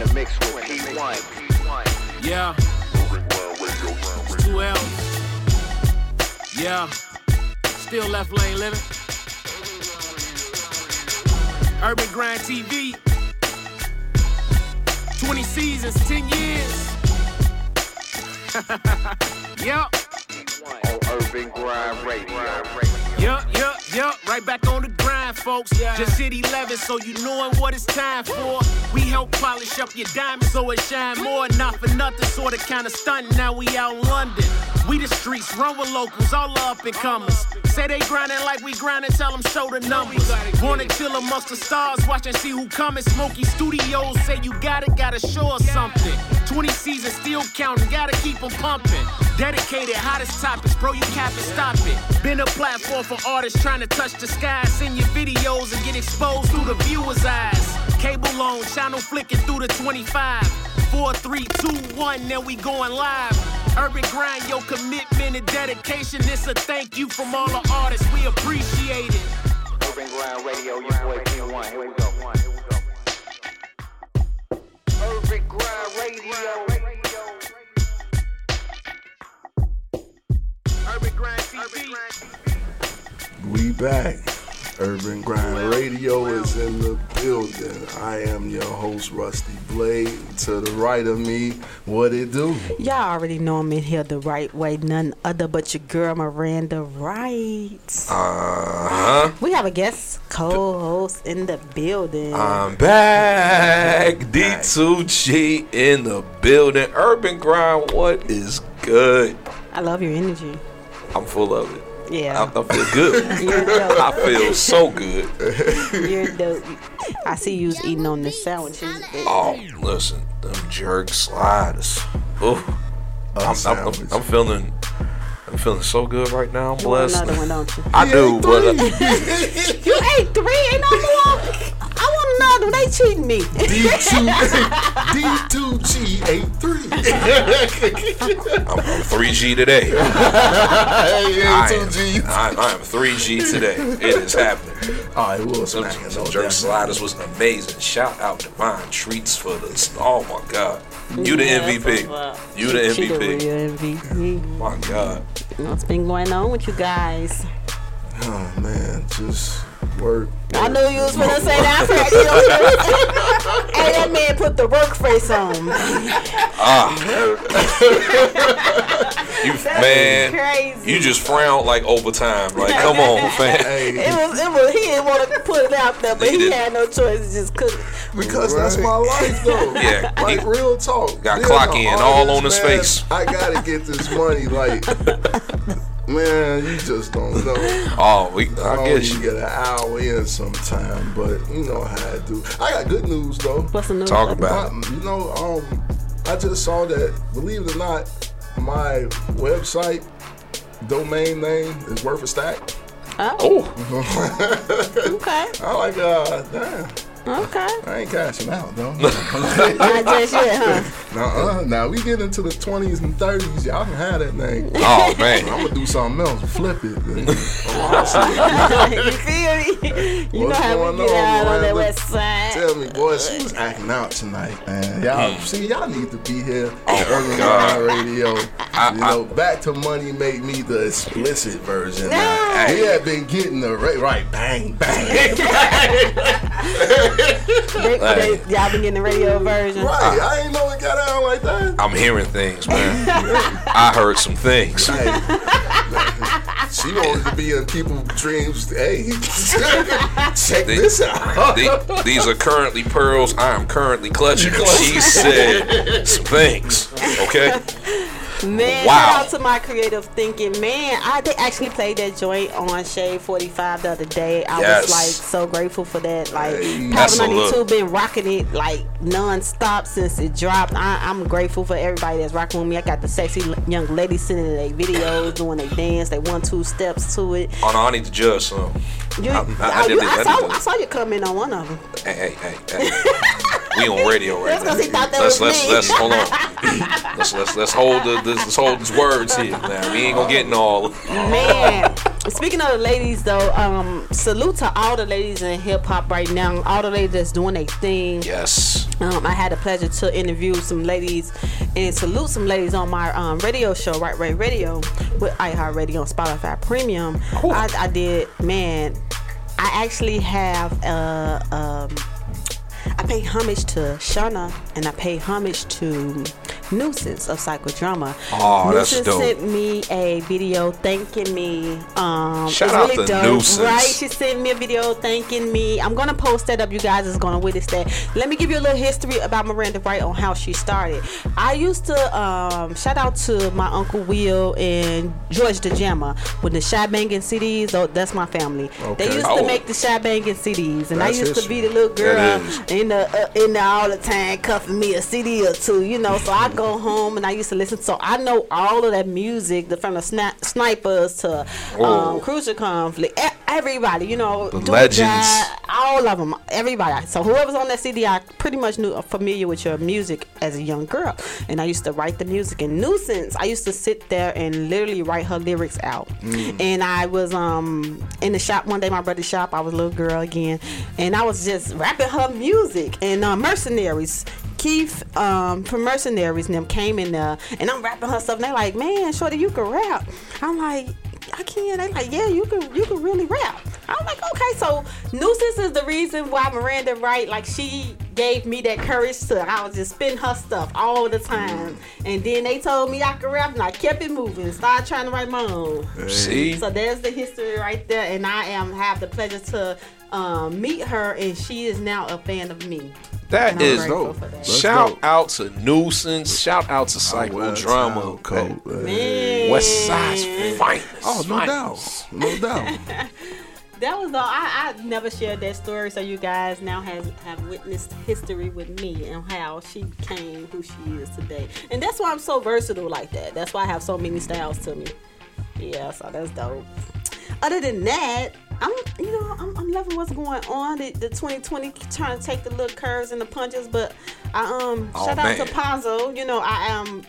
in the mix with P1. Yeah. It's two L's. Yeah. Still left lane living. Urban Grind TV. 20 seasons, 10 years. yep. On Urban Grind Radio. Yup, yup, yup, right back on the grind, folks. Yeah. Just hit 11, so you knowing what it's time for. We help polish up your diamonds so it shine more. Not for nothing, sorta kinda stunting. Now we out in London. We the streets, run with locals, all up and comers. Say they grinding like we grinding, tell them show the numbers. Wanna chill amongst the stars, watch and see who coming. Smoky Studios say you got it, gotta show us something. 20 seasons still counting, gotta keep them pumping. Dedicated, hottest topics, bro, you cap it, stop it. Been a platform for artists trying to touch the sky. Send your videos and get exposed through the viewer's eyes. Cable on, channel flicking through the 25. Four, three, two, one, now we going live. Urban grind, your commitment and dedication. It's a thank you from all the artists. We appreciate it. Urban Grind Radio, your boy P1. Here we go. Here we go. Urban Grind Radio. We back. Urban Grind Radio is in the building. I am your host, Rusty Blade. To the right of me, what it do? Y'all already know I'm in here the right way. None other but your girl Miranda Wright. Uh huh. We have a guest co-host in the building. I'm back. D2G in the building. Urban Grind, what is good? I love your energy. I'm full of it. Yeah, I feel good. you're dope. I feel so good. You're dope. I see you was eating on the sandwiches. Oh, listen, them jerk sliders. Ooh, I'm, I'm, I'm. I'm feeling, I'm feeling so good right now. I'm You want blessed. another one, don't you? I do, but uh, You ate three, ain't no more. I want another. one. They cheating me. D2, D2G83. I'm, I'm 3G today. I am, D2G. I, I am 3G today. It is happening. All right, we'll Some, smack it. some no jerk sliders was amazing. Shout out Divine Treats for this. Oh my god, you the Yeah, MVP. so, You the She the MVP. real MVP. My god. What's been going on with you guys? Oh, man, just work. I knew you was gonna say that. I said, you know, hey, that man put the work face on. Ah. You man, Crazy. you just frown like overtime. Like, come on, fam. Hey, It was, it was. He didn't want to put it out there, but He he, had no choice. to Just cook. It. Because that's my life, though. Yeah, like he- real talk. Got Being clock in all on his face. I gotta get this money. Like, man, you just don't know. Oh, we, I I guess you you. get an hour in sometime, but you know how I do. I got good news though. What's the news? Talk about My- you know, um, I just saw that. Believe it or not, my website domain name is worth a stack. Oh, Oh, okay, I like, uh, damn, okay. I ain't cashing out though. Not just yet, huh? Nuh-uh. Now we get into the twenties and thirties, y'all can have that name. oh man, I'm gonna do something else, flip it. you feel me? You What's know how going we get on, out on that west side. Tell me, boy, she was acting out tonight, man. Mm. Y'all see, y'all need to be here Oh, at Urban my God. Grind Radio. I- you know, back to money made me the explicit version. Now, No. we have been getting the right, right, bang, bang, They, they, y'all been getting the radio version. right. I ain't know it got out like that. I'm hearing things, man. I heard some things. Hey, she wanted to be in people's dreams. Hey, check They- this out. The- These are currently pearls. I am currently clutching. She said some things. Okay. Man, Wow. shout out to my creative thinking. Man, I they actually played that joint on Shade 45 the other day. I Yes. was like so grateful for that. Like Power 92 been rocking it like non-stop since it dropped. I, I'm grateful for everybody that's rocking with me. I got the sexy young ladies sending their videos, doing their dance, they one two steps to it. Oh no, I need to judge some. You, I- oh, did you- I saw. I saw you comment on one of them. Hey, hey, hey, hey. We on radio right now. because he thought that Let's let's let's hold on. Let's let's let's hold the this, let's hold these words here. Now we ain't gonna get in all. Man, speaking of the ladies, though, um, salute to all the ladies in hip hop right now. All the ladies that's doing their thing. Yes. Um, I had the pleasure to interview some ladies and salute some ladies on my um, radio show, Right Right Radio, with iHeartRadio on Spotify Premium. I, I did, man. I actually have uh, um, I pay homage to Shauna and I pay homage to Nuisance of Psychodrama. That's Nuisance dope. sent me a video thanking me. Um, Shout out really to dope, Nuisance. Right? She sent me a video thanking me. I'm gonna post that up. You guys is gonna witness that. Let me give you a little history about Miranda Wright on how she started. I used to um, shout out to my uncle Will and George DeJamma with the shy banging CDs. Oh, that's my family. They Okay. used Oh. to make the shy banging CDs, and That's I used to be the little girl in the uh, in the all the time cuffing me a CD or two, you know. So I go home and I used to listen. So I know all of that music, the, from the sna- snipers to Oh. um, Cruiser Conflict, e- everybody, you know, The legends. Die, all of them, everybody. So whoever's on that CD, I pretty much knew familiar with your music as a young girl, and I used to write the music. And Nuisance, I used to sit there and literally write her lyrics out. And I was um in the shop one day, my brother's shop. I was a little girl again, and I was just rapping her music. And uh, Mercenaries. Keith um, from Mercenaries and them came in there, and I'm rapping her stuff. And they like, man, shorty, you can rap. I'm like, I can. They like, yeah, you can. You can really rap. I'm like, okay. So Nuisance is the reason why Miranda Wright, like, she gave me that courage to. I was just spitting her stuff all the time, and then they told me I could rap, and I kept it moving. Started trying to write my own. See? So there's the history right there, and I am have the pleasure to um, meet her, and she is now a fan of me. That And is dope. That's Shout dope. out to Nuisance. Shout out to well, Psychodrama. sound cold, man. Man. West Side's finest. Oh, no finest. doubt. No doubt. That was all. I, I never shared that story, so you guys now has have witnessed history with me and how she became who she is today. And that's why I'm so versatile like that. That's why I have so many styles to me. Yeah, so that's dope. Other than that, I'm you know I'm, I'm loving what's going on. The, the 2020 trying to take the little curves and the punches, but I um Oh, shout man. out to Pazzo. You know I um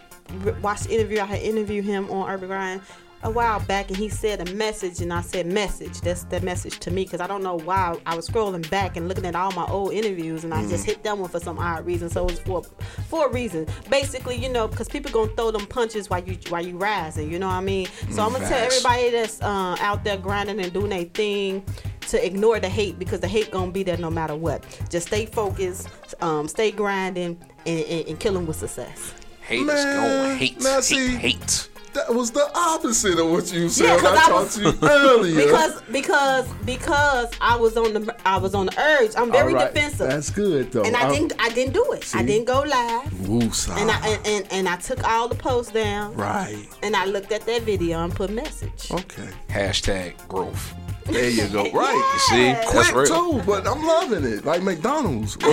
watched the interview. I had interviewed him on Urban Grind a while back, and he said a message, and I said message. That's the message to me because I don't know why I was scrolling back and looking at all my old interviews, and I just hit that one for some odd reason. So it was for for a reason. Basically, you know, because people gonna throw them punches while you while you rising. You know what I mean? So I'm gonna tell everybody that's uh, out there grinding and doing their thing to ignore the hate because the hate gonna be there no matter what. Just stay focused, um, stay grinding, and, and, and kill them with success. Haters Man, gonna hate, now hate, hate. That was the opposite of what you said Yeah, when 'cause I I talked was- to you earlier. Because because because I was on the I was on the urge. I'm very All right, defensive. That's good though. and I I'm- didn't I didn't do it. I didn't go live. Woosah. And I and, and, and I took all the posts down. right. And I looked at that video and put message. Okay. Hashtag growth. There you go. Right. You see? Yes. That's Quick too, but I'm loving it. Like McDonald's.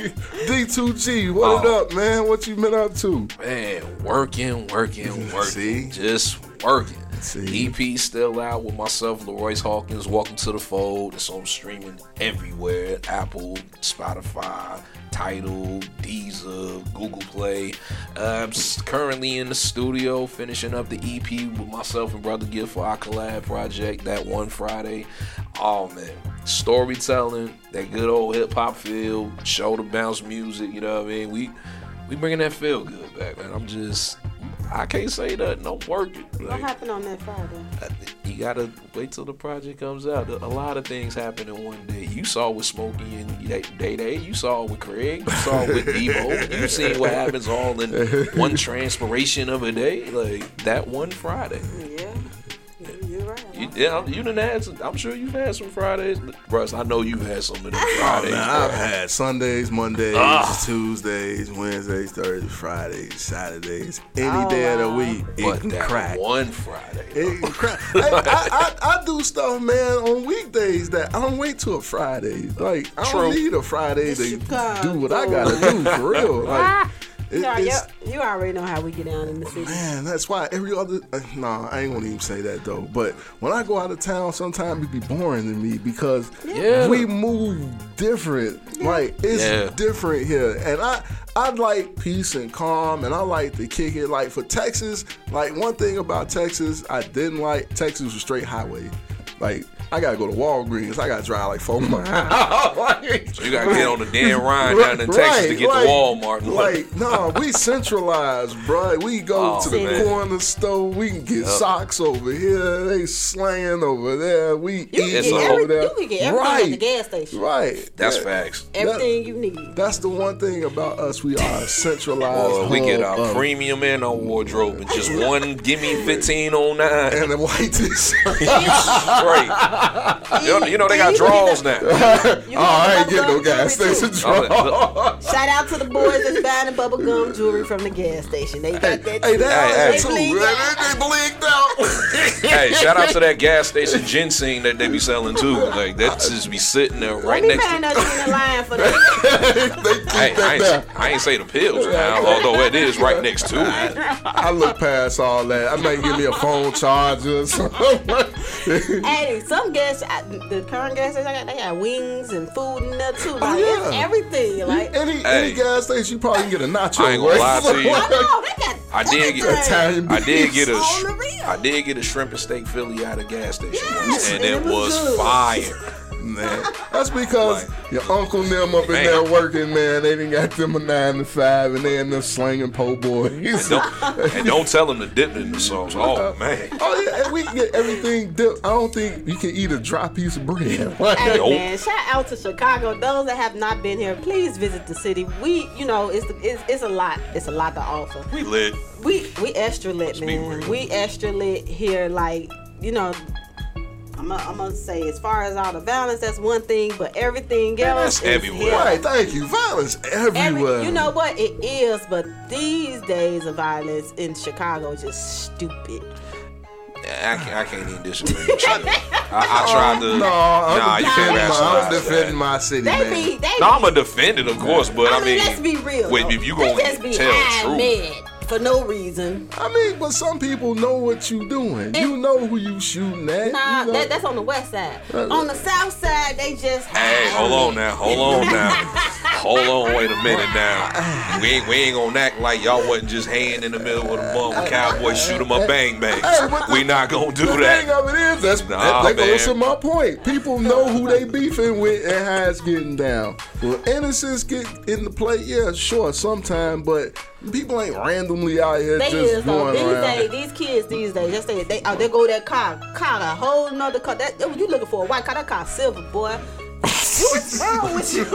D2G, what it Oh. up, man? What you been up to? Man, working, working, working. See? Just working. See? EP still out with myself, Leroyce Hawkins. Welcome to the fold. It's on streaming everywhere: Apple, Spotify, Tidal, Deezer, Google Play. Uh, I'm currently in the studio finishing up the EP with myself and Brother Gift for our collab project. That one Friday. Oh man, storytelling, that good old hip hop feel, shoulder bounce music. You know what I mean? We we bringing that feel good back, man. I'm just. I can't say that. No working. What happened on that Friday? you gotta wait till the project comes out. A lot of things happen in one day. You saw with Smokey and Day Day. Day. You saw with Craig. You saw with Debo. You seen what happens all in one transpiration of a day, like that one Friday. Yeah. You're. You, yeah, you done had. Some, I'm sure you've had some Fridays, Russ. I know you've had some of them Fridays. Man, I've had Sundays, Mondays, Ah. Tuesdays, Wednesdays, Thursdays, Fridays, Saturdays, any Oh, day of the wow. week. It but can that crack. one Friday. It can crack. Hey, I, I, I do stuff, man, on weekdays that I don't wait till a Friday. Like I True. don't need a Friday to Chicago. do what I gotta do for real. Like It- Yeah, it's- you, you already know how we get down in the city. Man, that's why every other. Uh, nah, I ain't gonna even say that though. But when I go out of town, sometimes it be boring to me because Yeah. we move different. Like it's Yeah. different here, and I I like peace and calm, and I like to kick it. Like for Texas, like one thing about Texas, I didn't like Texas was straight highway. Like I gotta go to Walgreens. I gotta drive like four miles. Like- So you gotta get on the Dan Ryan down in Texas to get like, to Walmart. Like, no, we centralized, bro. We go Oh, to the man. corner store. We can get socks over here. They slaying over there. We You eat It's get a over every, there. you can get everything right, at the gas station. right. That's That- facts. Everything you need. That's the one thing about us. We are centralized. Boy, we get our of- premium and our wardrobe and just one gimme fifteen on nine. and the white t-shirt. Straight. You know, you know they got draws now. You Oh, get I ain't getting no gas station too. Oh, draw. Shout out to the boys that's buying the bubblegum jewelry from the gas station. They got that. Hey, too. that Hey, hey. too. They man. They, they blinked out. hey, shout out to that gas station ginseng that they be selling too. Like that just be sitting there Let right me next to. in the line for that. they keep Hey, I ain't, there. I ain't say the pills now, although it is right next to it. I look past all that. I might give me a phone charger or something. hey, some gas, I- the current gas station, I got, they got wings and food and there too. Oh, like, Oh, yeah. everything. Like, any Hey. any gas station, you probably can get a nacho. I ain't gonna lie to you. I know, they got I did get Italian I did get a On. I did get a shrimp and steak Philly at a gas station Yes, and and it it was was fire. Man, that's because Like- your uncle and them up in Man. there working, man. They didn't got them a nine to five, and they in there slinging po' boys. And don't, and don't tell them to dip in the sauce. Oh uh, man, oh yeah, and we get everything dipped. I don't think you can eat a dry piece of bread. Hey Nope. man, shout out to Chicago. Those that have not been here, please visit the city. We, you know, it's it's, it's a lot. It's a lot to offer. we lit. We we extra lit, be man. We extra lit here. Like you know, I'm gonna, say as far as all the violence, that's one thing, but everything else that's is everywhere. here. right, thank you. Violence everywhere. Every, you know what it is, but these days of violence in Chicago is just stupid. I can't, I can't even disagree with you. I, I tried oh, to. No, I'm, nah, you can't defending, my, I'm defending that. my city, They man. be they No, I'm be, a defendant, of course, but I, I mean, mean, let's be real. wait, if you They gonna just be tell the truth, mad for no reason. I mean, but some people know what you doing. You know who you shooting at. Nah, you know. that, that's on the west side. Uh, on the south side, they just. Hey, hold on now, hold on now, hold on, wait a minute now. We ain't we ain't gonna act like y'all wasn't just hanging in the middle with a bum with cowboys shoot 'em up bang bangs. Hey, We not gonna do the thing that. of it is, that's, Nah, that, that goes man. to my point. People know who they beefing with and how it's getting down. Well, innocence get in the play, yeah, sure, sometime, but people ain't randomly out here They just is though. going These around. days, these kids these days, just say they oh they go that car, car a whole nother car. That you looking for a white car? That car silver, boy. What's wrong with you?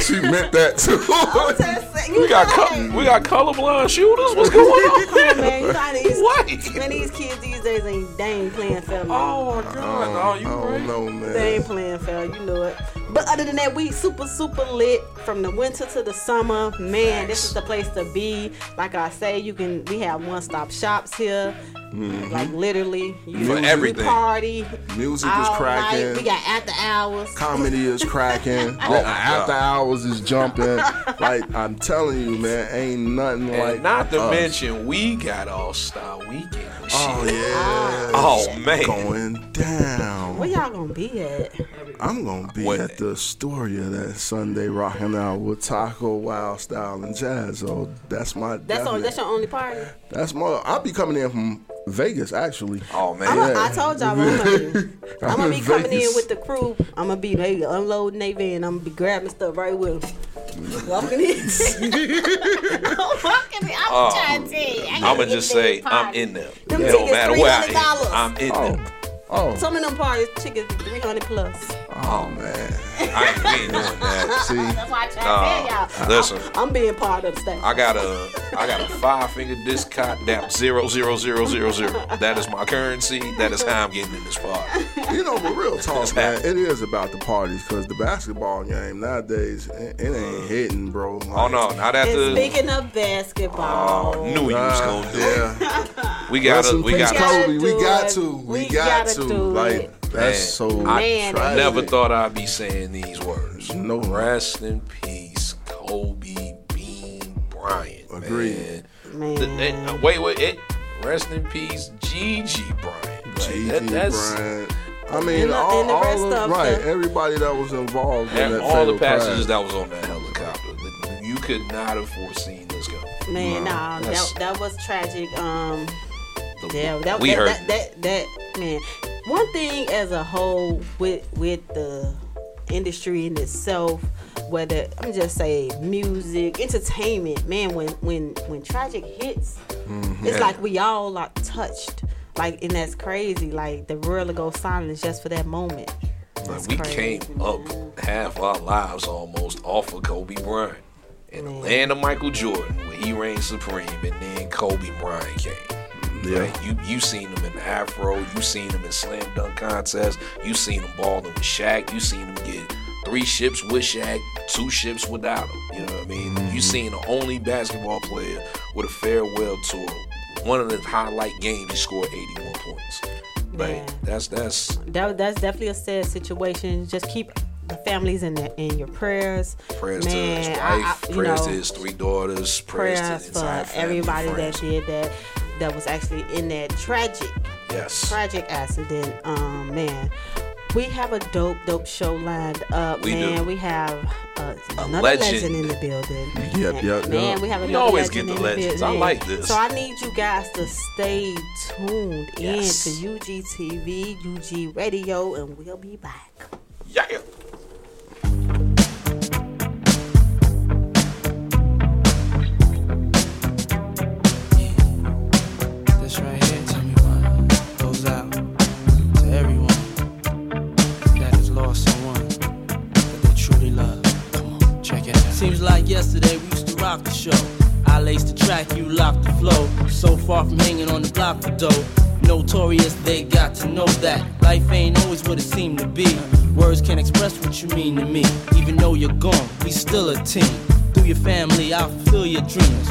she meant that too. I'm just saying, you We got co- we got colorblind shooters. What's going on? come on, man. You know these, What? Man, these kids these days ain't they ain't playing fair. man. Oh my god! Oh, I you don't right? know, man. They ain't playing fair, you know it. But other than that, we super super lit from the winter to the summer. Man, this is the place to be. Like I say, you can we have one stop shops here. Mm-hmm. Like literally, you For you everything. party. Music is all cracking. night. We got after hours. Comedy is cracking. Oh, my After God. hours is jumping. like I'm telling you, man, ain't nothing And like. not to us. mention, we got All Star Weekend. and Oh shit. yeah. Oh man. Going down. Where y'all gonna be at? I'm gonna be What? at the story of that Sunday, rocking out with Taco, Wild Style, and Jazz. So that's my. That's on. That's your only party. That's my. I'll be coming in from Vegas actually. Oh man. I'm a, Yeah. I told y'all I'm gonna. I'm, I'm gonna be in coming in with the crew. I'm gonna be they unloading their van. I'm gonna be grabbing stuff right with them. Walking in. I'm walking in. I'm Oh. trying to tell you. I I'm gonna just say I'm in there. Them It don't matter where I am. I'm in Oh, there. oh, Some of them parties, tickets 300 plus. Oh man. I ain't, we ain't doing that. See, That's why I try Nah, to tell y'all. listen. I'm, I'm being part of the state. I got a I got a five finger discount down zero zero zero zero zero. That is my currency. That is how I'm getting in this party. you know, but real talk, man. It is about the parties because the basketball game nowadays it, it ain't uh, hitting, bro. Oh no, not at and the. speaking of basketball, Oh, knew you was gonna do it. yeah. We gotta, in we gotta. gotta Kobe. We got it. to. We, We got gotta Like it. That's so. Man, tragic. Never thought I'd be saying these words. No. Rest in peace, Kobe Kobe Bean Bryant. Agreed. Man. Man. The- and, uh, wait, wait. It, rest in peace, Gigi Bryant. Like, Gigi that- that's Bryant. I mean, And the- all, and the all rest of, of right, the- everybody that was involved in and that all the passengers crash. that was on that helicopter. that You could not have foreseen this coming. Man, nah, That's- that, that was tragic. Um, The- yeah, that, we that, heard. that, that, that, man. One thing as a whole with with the industry in itself, whether I'm just say music, entertainment, man. When when when tragic hits, mm-hmm. it's like we all like touched. Like and that's crazy. Like the world will go silent just for that moment. Like, we crazy, came up half our lives almost off of Kobe Bryant. In the land of Michael Jordan, where he reigned supreme, and then Kobe Bryant came. Yeah. Right? You you seen him in the Afro, you seen him in slam dunk contests, you seen him balling with Shaq, you seen him get three ships with Shaq, two ships without him. You know what I mean? Mm-hmm. You seen the only basketball player with a farewell tour. One of the highlight games, he scored 81 points. Right? Yeah. That's that's That that's definitely a sad situation. Just keep the families in the, in your prayers. Prayers Man, to his wife, I- you prayers know, to his three daughters, prayers, prayers to the for family, everybody friends. that did that that was actually in that tragic Yes. tragic accident um man we have a dope dope show lined up We man do. we have uh, another legend. legend. in the building Yep, And- yep, man yep. we have We another always legend get the legends. the I like this. so i need you guys to stay tuned Yes. in to ugtv ug radio and we'll be back Yeah. Seems like yesterday we used to rock the show. I laced the track, you locked the flow. So far from hanging on the block for dough. Notorious, they got to know that life ain't always what it seemed to be. Words can't express what you mean to me. Even though you're gone, we still a team. Through your family, I'll fulfill your dreams.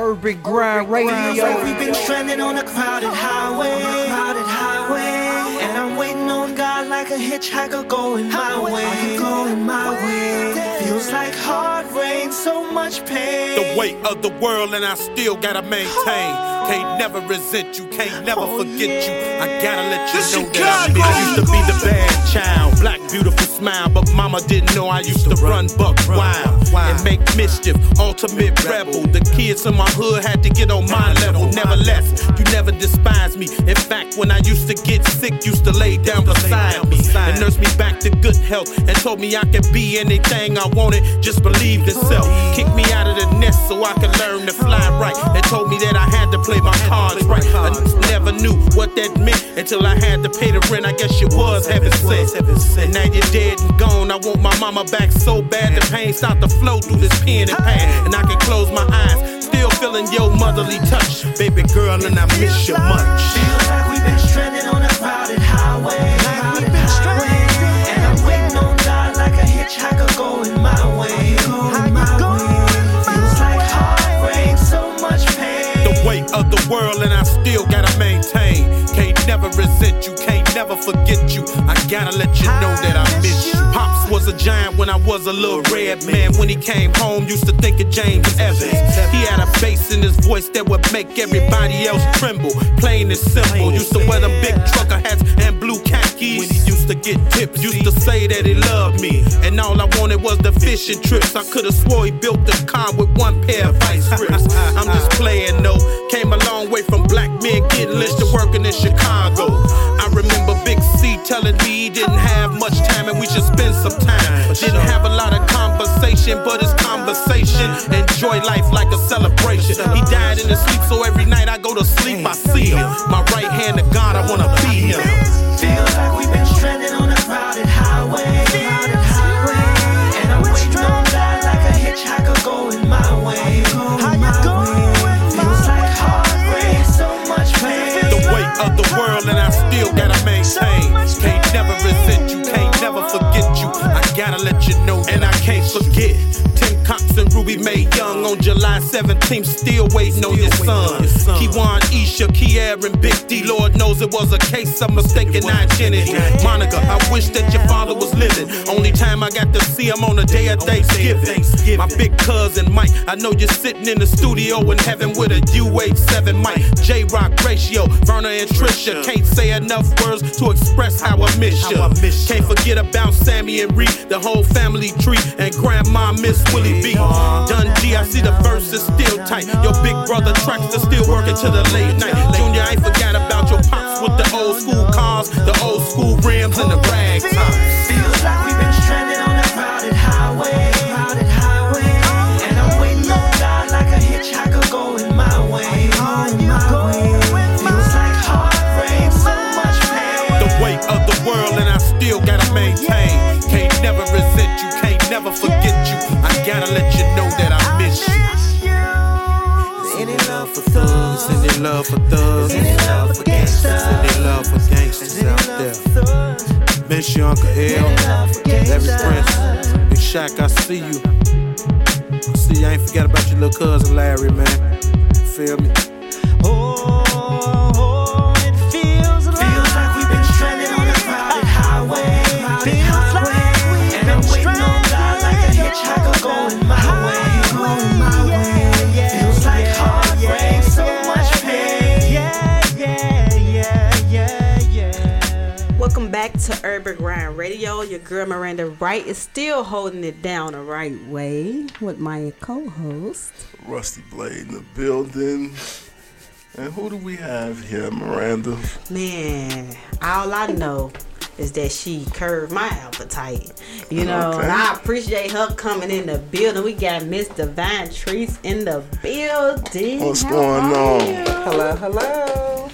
Urban Grind Radio. Like we've been stranded on a crowded highway, crowded highway, and I'm waiting on God like a hitchhiker going my way, going my way. Feels like hard rain, so much pain. the weight of the world and I still gotta maintain. Can't never resent you, can't never forget you. I gotta let you know that I you. used to be the bad child, black beautiful smile, but mama didn't know I used to run buck wild and make mischief. Ultimate rebel, the kids in my hood had to get on my level. Never less, you never despised me. In fact, when I used to get sick, used to lay down beside me and nurse me back to good health and told me I could be anything I wanted. Just believe in self. Kicked me out of the nest so I could learn to fly right. And told me that I had to play my cards right. I never knew what that meant until I had to pay the rent. I guess you was heaven sent. And now you're dead and gone. I want my mama back so bad the pain start to flow through this pen and pad. And I can close my eyes, still feeling your motherly touch, baby girl, and I miss you much. Feels like we've been stranded on a crowded highway, crowded highway, and world and I still gotta maintain. Can't never resent you, can't never forget you. I gotta let you know that I miss you. Pops was a giant when I was a little red man. When he came home, used to think of James Evans. He had a bass in his voice that would make everybody else tremble. Plain and simple. Used to wear them big trucker hats and blue khakis. To get tips, used to say that he loved me. And all I wanted was the fishing trips. I could've swore he built the car with one pair of vice grips. I'm just playing though. Came a long way from black men getting to working in Chicago. I remember Big C telling me he didn't have much time and we should spend some time. Didn't have a lot of conversation, but it's conversation. Enjoy life like a celebration. He died in his sleep, so every night I go to sleep, I see him. My right hand to God, I wanna be him. Like we've been gotta. Can't never resent you, can't never forget you. I gotta let you know, and I can't forget. Tim Cox and Ruby May Young on July 17th, still waiting on your son. Kiwan, Isha, Kier, and Big D. Lord knows it was a case of mistaken identity. Monica, I wish that your father was living. Only time I got to see him on the day of Thanksgiving. My big cousin Mike, I know you're sitting in the studio in heaven with a U87 mic. J Rock ratio, Verna and Trisha. Can't say enough words to express how I miss you. Can't forget about Sammy and Reed, the whole family tree, and Grandma Miss Willie B. Dundee, I see the verse is still tight. Your big brother tracks are still working to the late night. Junior, I forgot about your pops with the old school cars, the old school rims, and the rag tops. Feels like we've been stranded I gotta let you know that I miss you. Any love for thugs, Send it love for thugs, any love for gangsters, it love for gangsters out there. Miss you, Uncle L, Larry Prince, Big Shaq, I see you. See I ain't forgot about your little cousin Larry, man. Feel me? To Urban Grind Radio. Your girl Miranda Wright is still holding it down the right way with my co-host. Rusty Blade in the building. And who do we have here, Miranda? Man, all I know is that she curved my appetite. You know, Okay. and I appreciate her coming in the building. We got Miss Divine Treats in the building. What's How going on? you? Hello, hello.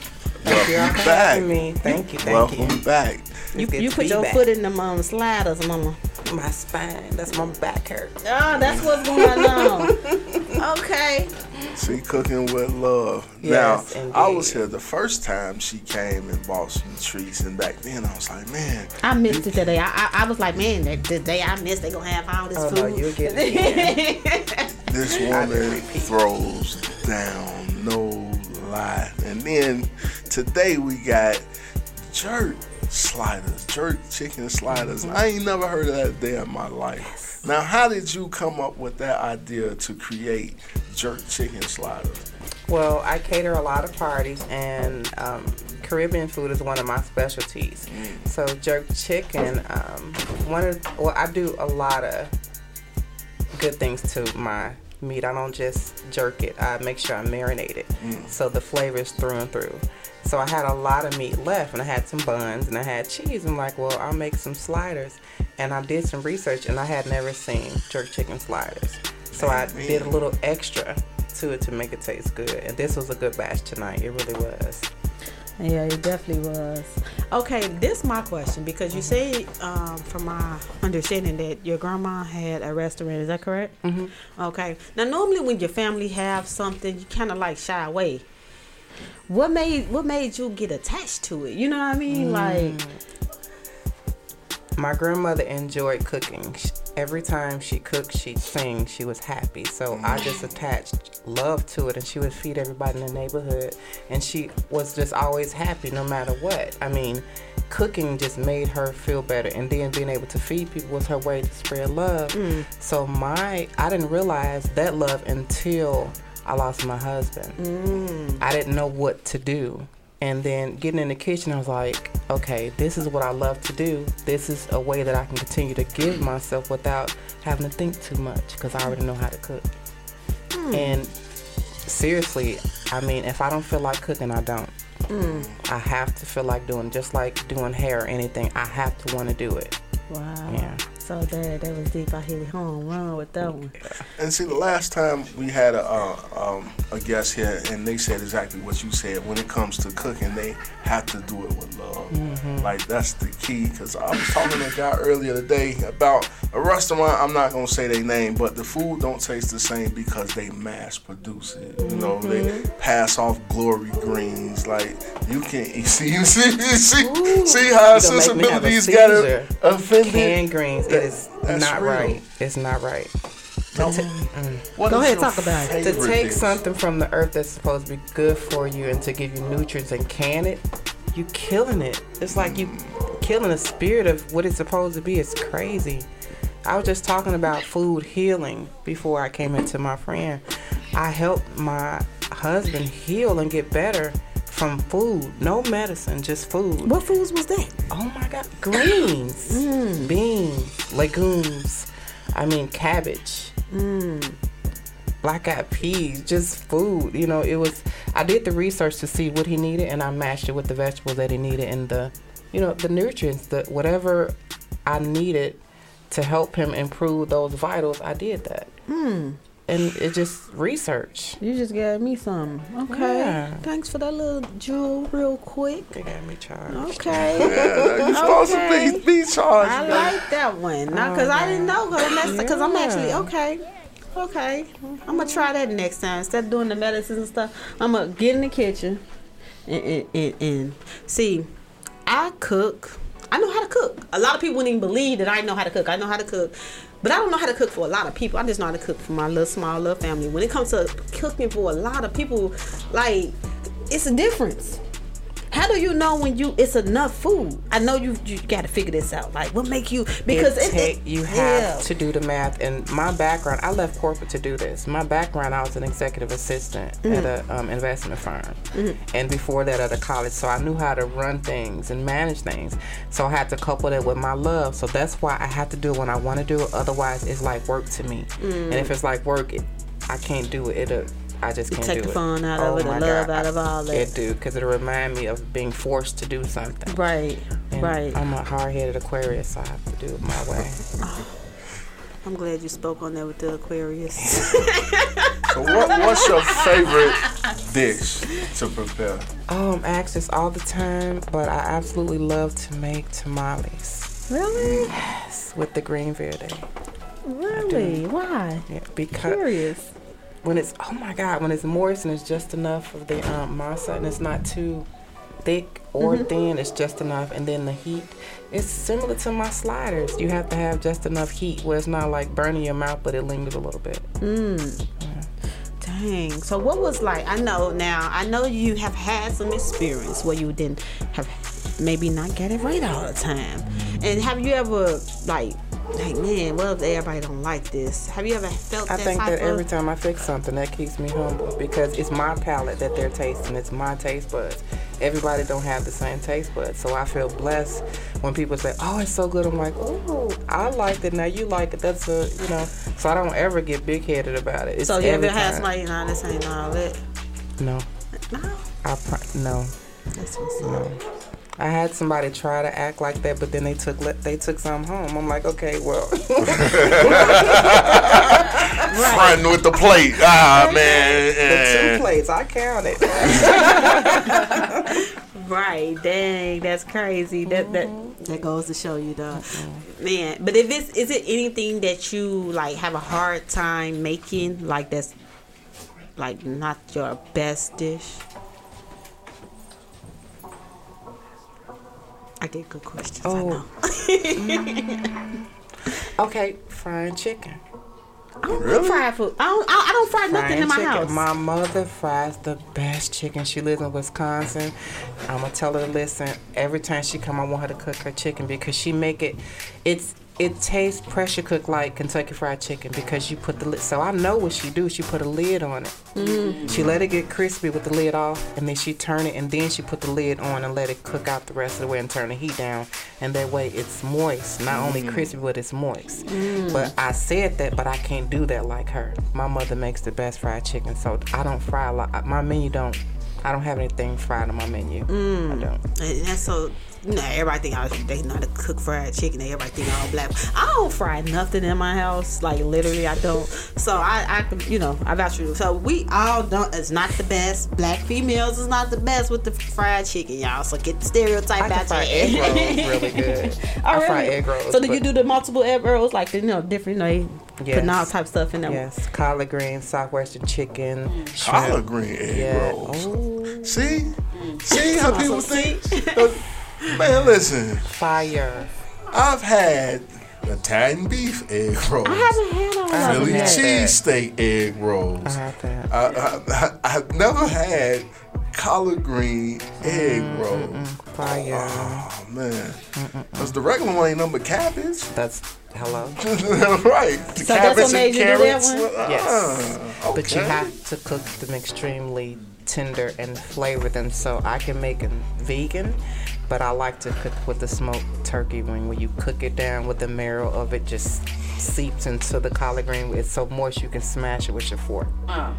Welcome Y'all for back. having me. Thank you, thank Welcome you. back. You, you put your back. foot in them um, sliders, mama. My spine. That's my back hurt. Oh, that's what's going on. okay. See, cooking with love. Yes, now, I was here the first time she came and bought some treats, and back then I was like, man, I missed it today. I, I, I was like, man, that the day I missed, they gonna have all this Oh food. no, you'll get it. This woman throws down, no And then today we got jerk sliders, jerk chicken sliders. I ain't never heard of that day in my life. Now, how did you come up with that idea to create jerk chicken sliders? Well, I cater a lot of parties, and um, Caribbean food is one of my specialties. So jerk chicken, um, one of well, I do a lot of good things to my meat. I don't just jerk it. I make sure I marinate it, mm. so the flavor is through and through. So I had a lot of meat left, and I had some buns, and I had cheese. I'm like, well, I'll make some sliders, and I did some research, and I had never seen jerk chicken sliders. So I did a little extra to it to make it taste good, and this was a good batch tonight. It really was. Yeah, it definitely was. Okay, this my question because you say, um, from my understanding, that your grandma had a restaurant. Is that correct? Mm-hmm. Okay. Now, normally when your family have something, you kind of like shy away. What made what made you get attached to it? You know what I mean? Like, My grandmother enjoyed cooking. Every time she cooked, she'd sing. She was happy. So I just mm. attached love to it, and she would feed everybody in the neighborhood. And she was just always happy no matter what. I mean, cooking just made her feel better, and then being able to feed people was her way to spread love. Mm. So my, I didn't realize that love until I lost my husband. Mm. I didn't know what to do. And then getting in the kitchen, I was like, okay, this is what I love to do. This is a way that I can continue to give myself without having to think too much because I already know how to cook. Hmm. And seriously, I mean, if I don't feel like cooking, I don't. Hmm. I have to feel like doing, just like doing hair or anything, I have to want to do it. wow. Yeah. So that that was deep. I hit it home run with that one. And see, the last time we had a uh, um, a guest here, and they said exactly what you said. When it comes to cooking, they have to do it with love. Like that's the key. Because I was talking to a guy earlier today about a restaurant. I'm not gonna say their name, but the food don't taste the same because they mass produce it. You know, they pass off glory greens. Like you can you see, you see, you see, see how You gonna make me have a sensibilities got offended. Canned greens, it is That's not real. right. It's not right. Now, mm. what Go ahead, talk about it. to take dish? something from the earth that's supposed to be good for you and to give you nutrients and can it, you killing it. It's like you killing the spirit of what it's supposed to be. It's crazy. I was just talking about food healing before I came into my friend. I helped my husband heal and get better from food. No medicine, just food. What foods was that? Oh my God. Greens, mm. beans, legumes. I mean, cabbage. Mm. Black eyed peas, just food. You know, it was. I did the research to see what he needed, and I matched it with the vegetables that he needed and the, you know, the nutrients, the whatever I needed to help him improve those vitals. I did that. Mm. And it just research. You just gave me some. Okay. Yeah. Thanks for that little jewel, real quick. They got me charged. Okay. Yeah, you supposed Okay. to be, be charged. I like that one. Now, oh, because I didn't know, because I'm actually okay. Okay, I'm gonna try that next time. Instead of doing the medicines and stuff, I'm gonna get in the kitchen and, and, and, and see. I cook. I know how to cook. A lot of people wouldn't even believe that I know how to cook. I know how to cook, but I don't know how to cook for a lot of people. I just know how to cook for my little small little family. When it comes to cooking for a lot of people, like it's a difference. How do you know when you it's enough food? I know you you got to figure this out. Like what make you because it it, take, it- you have yeah. to do the math. And my background, I left corporate to do this. My background, I was an executive assistant at Mm-hmm. a um, investment firm, and before that at a college. So I knew how to run things and manage things. So I had to couple that with my love. So that's why I have to do it when I want to do it. Otherwise, it's like work to me. And if it's like work, it, I can't do it. It'll. I just can't take do the it. fun out of it, the my love God. out of all that. It do because it'll remind me of being forced to do something. Right, And right. I'm a hard-headed Aquarius, so I have to do it my way. I'm glad you spoke on that with the Aquarius. So what, what's your favorite dish to prepare? Um, I ask this all the time, but I absolutely love to make tamales. Really? Yes, with the green verde. Really? Why? Yeah, because Curious. When it's oh my god, when it's moist and it's just enough of the um, masa and it's not too thick or Mm-hmm. thin, it's just enough. And then the heat, it's similar to my sliders. You have to have just enough heat where it's not like burning your mouth, but it lingers a little bit. Dang. So what was like? I know now. I know you have had some experience where you didn't have maybe not get it right all the time. And have you ever like, like man, what if everybody don't like this? Have you ever felt I that I think that every time I fix something, that keeps me humble because it's my palate that they're tasting. It's my taste buds. Everybody don't have the same taste buds, so I feel blessed when people say, "Oh, it's so good." I'm like, "Oh, I liked it. Now you like it." That's a you know. So I don't ever get big headed about it. It's So you ever had somebody, nah, this ain't all that. No, No, I pro- no. that's what's up. No. I had somebody try to act like that, but then they took le- they took some home. I'm like, okay, well, Fronting with the plate. Ah, man. the two plates I counted. Right, dang, that's crazy. That that that goes to show you, though, man. But if it's is it anything that you like have a hard time making, like that's like not your best dish? I get good questions. I oh. know. okay, frying chicken. I don't really? fry food. I don't. I, I don't fry nothing Frying in my chicken. house. My mother fries the best chicken. She lives in Wisconsin. I'm gonna tell her to listen. Every time she come, I want her to cook her chicken because she make it. It's it tastes pressure cooked like Kentucky Fried Chicken because you put the lid. So I know what she do. She put a lid on it. Mm-hmm. She let it get crispy with the lid off, and then she turn it, and then she put the lid on and let it cook out the rest of the way and turn the heat down. And that way it's moist, not only Mm. crispy but it's moist. But I said that, but I can't do that like her. My mother makes the best fried chicken, so I don't fry a lot. My menu don't. I don't have anything fried on my menu. Mm. I don't. And that's so. You know, everybody think I, they know how to cook fried chicken. Everybody think all black. I don't fry nothing in my house. Like literally, I don't. So I, I, could- you know, I got you. So we all don't. It's not the best. Black females is not the best with the fried chicken, y'all. So get the stereotype I can out fry your egg rolls really good. Oh, I fry egg rolls. So do you do the multiple egg rolls, like you know, different, you know, they putting all type of stuff in them? Yes, collard greens, southwestern chicken, shrimp. Collard green egg Yeah. rolls. Oh, See? See how people think? Man, listen. fire. I've had Italian beef egg rolls. I haven't had Philly cheesesteak egg rolls. I have that. I, I, I've never had collard green egg mm, mm, rolls. Mm, fire. Oh man, because the regular one ain't number cabbage. That's hello. right. The So that's what made you do that carrots. one? uh, Yes. Uh, but you have to cook them extremely tender and flavor them. So I can make them vegan, but I like to cook with the smoked turkey wing where you cook it down with the marrow of it just seeps into the collard green. It's so moist you can smash it with your fork. Mm.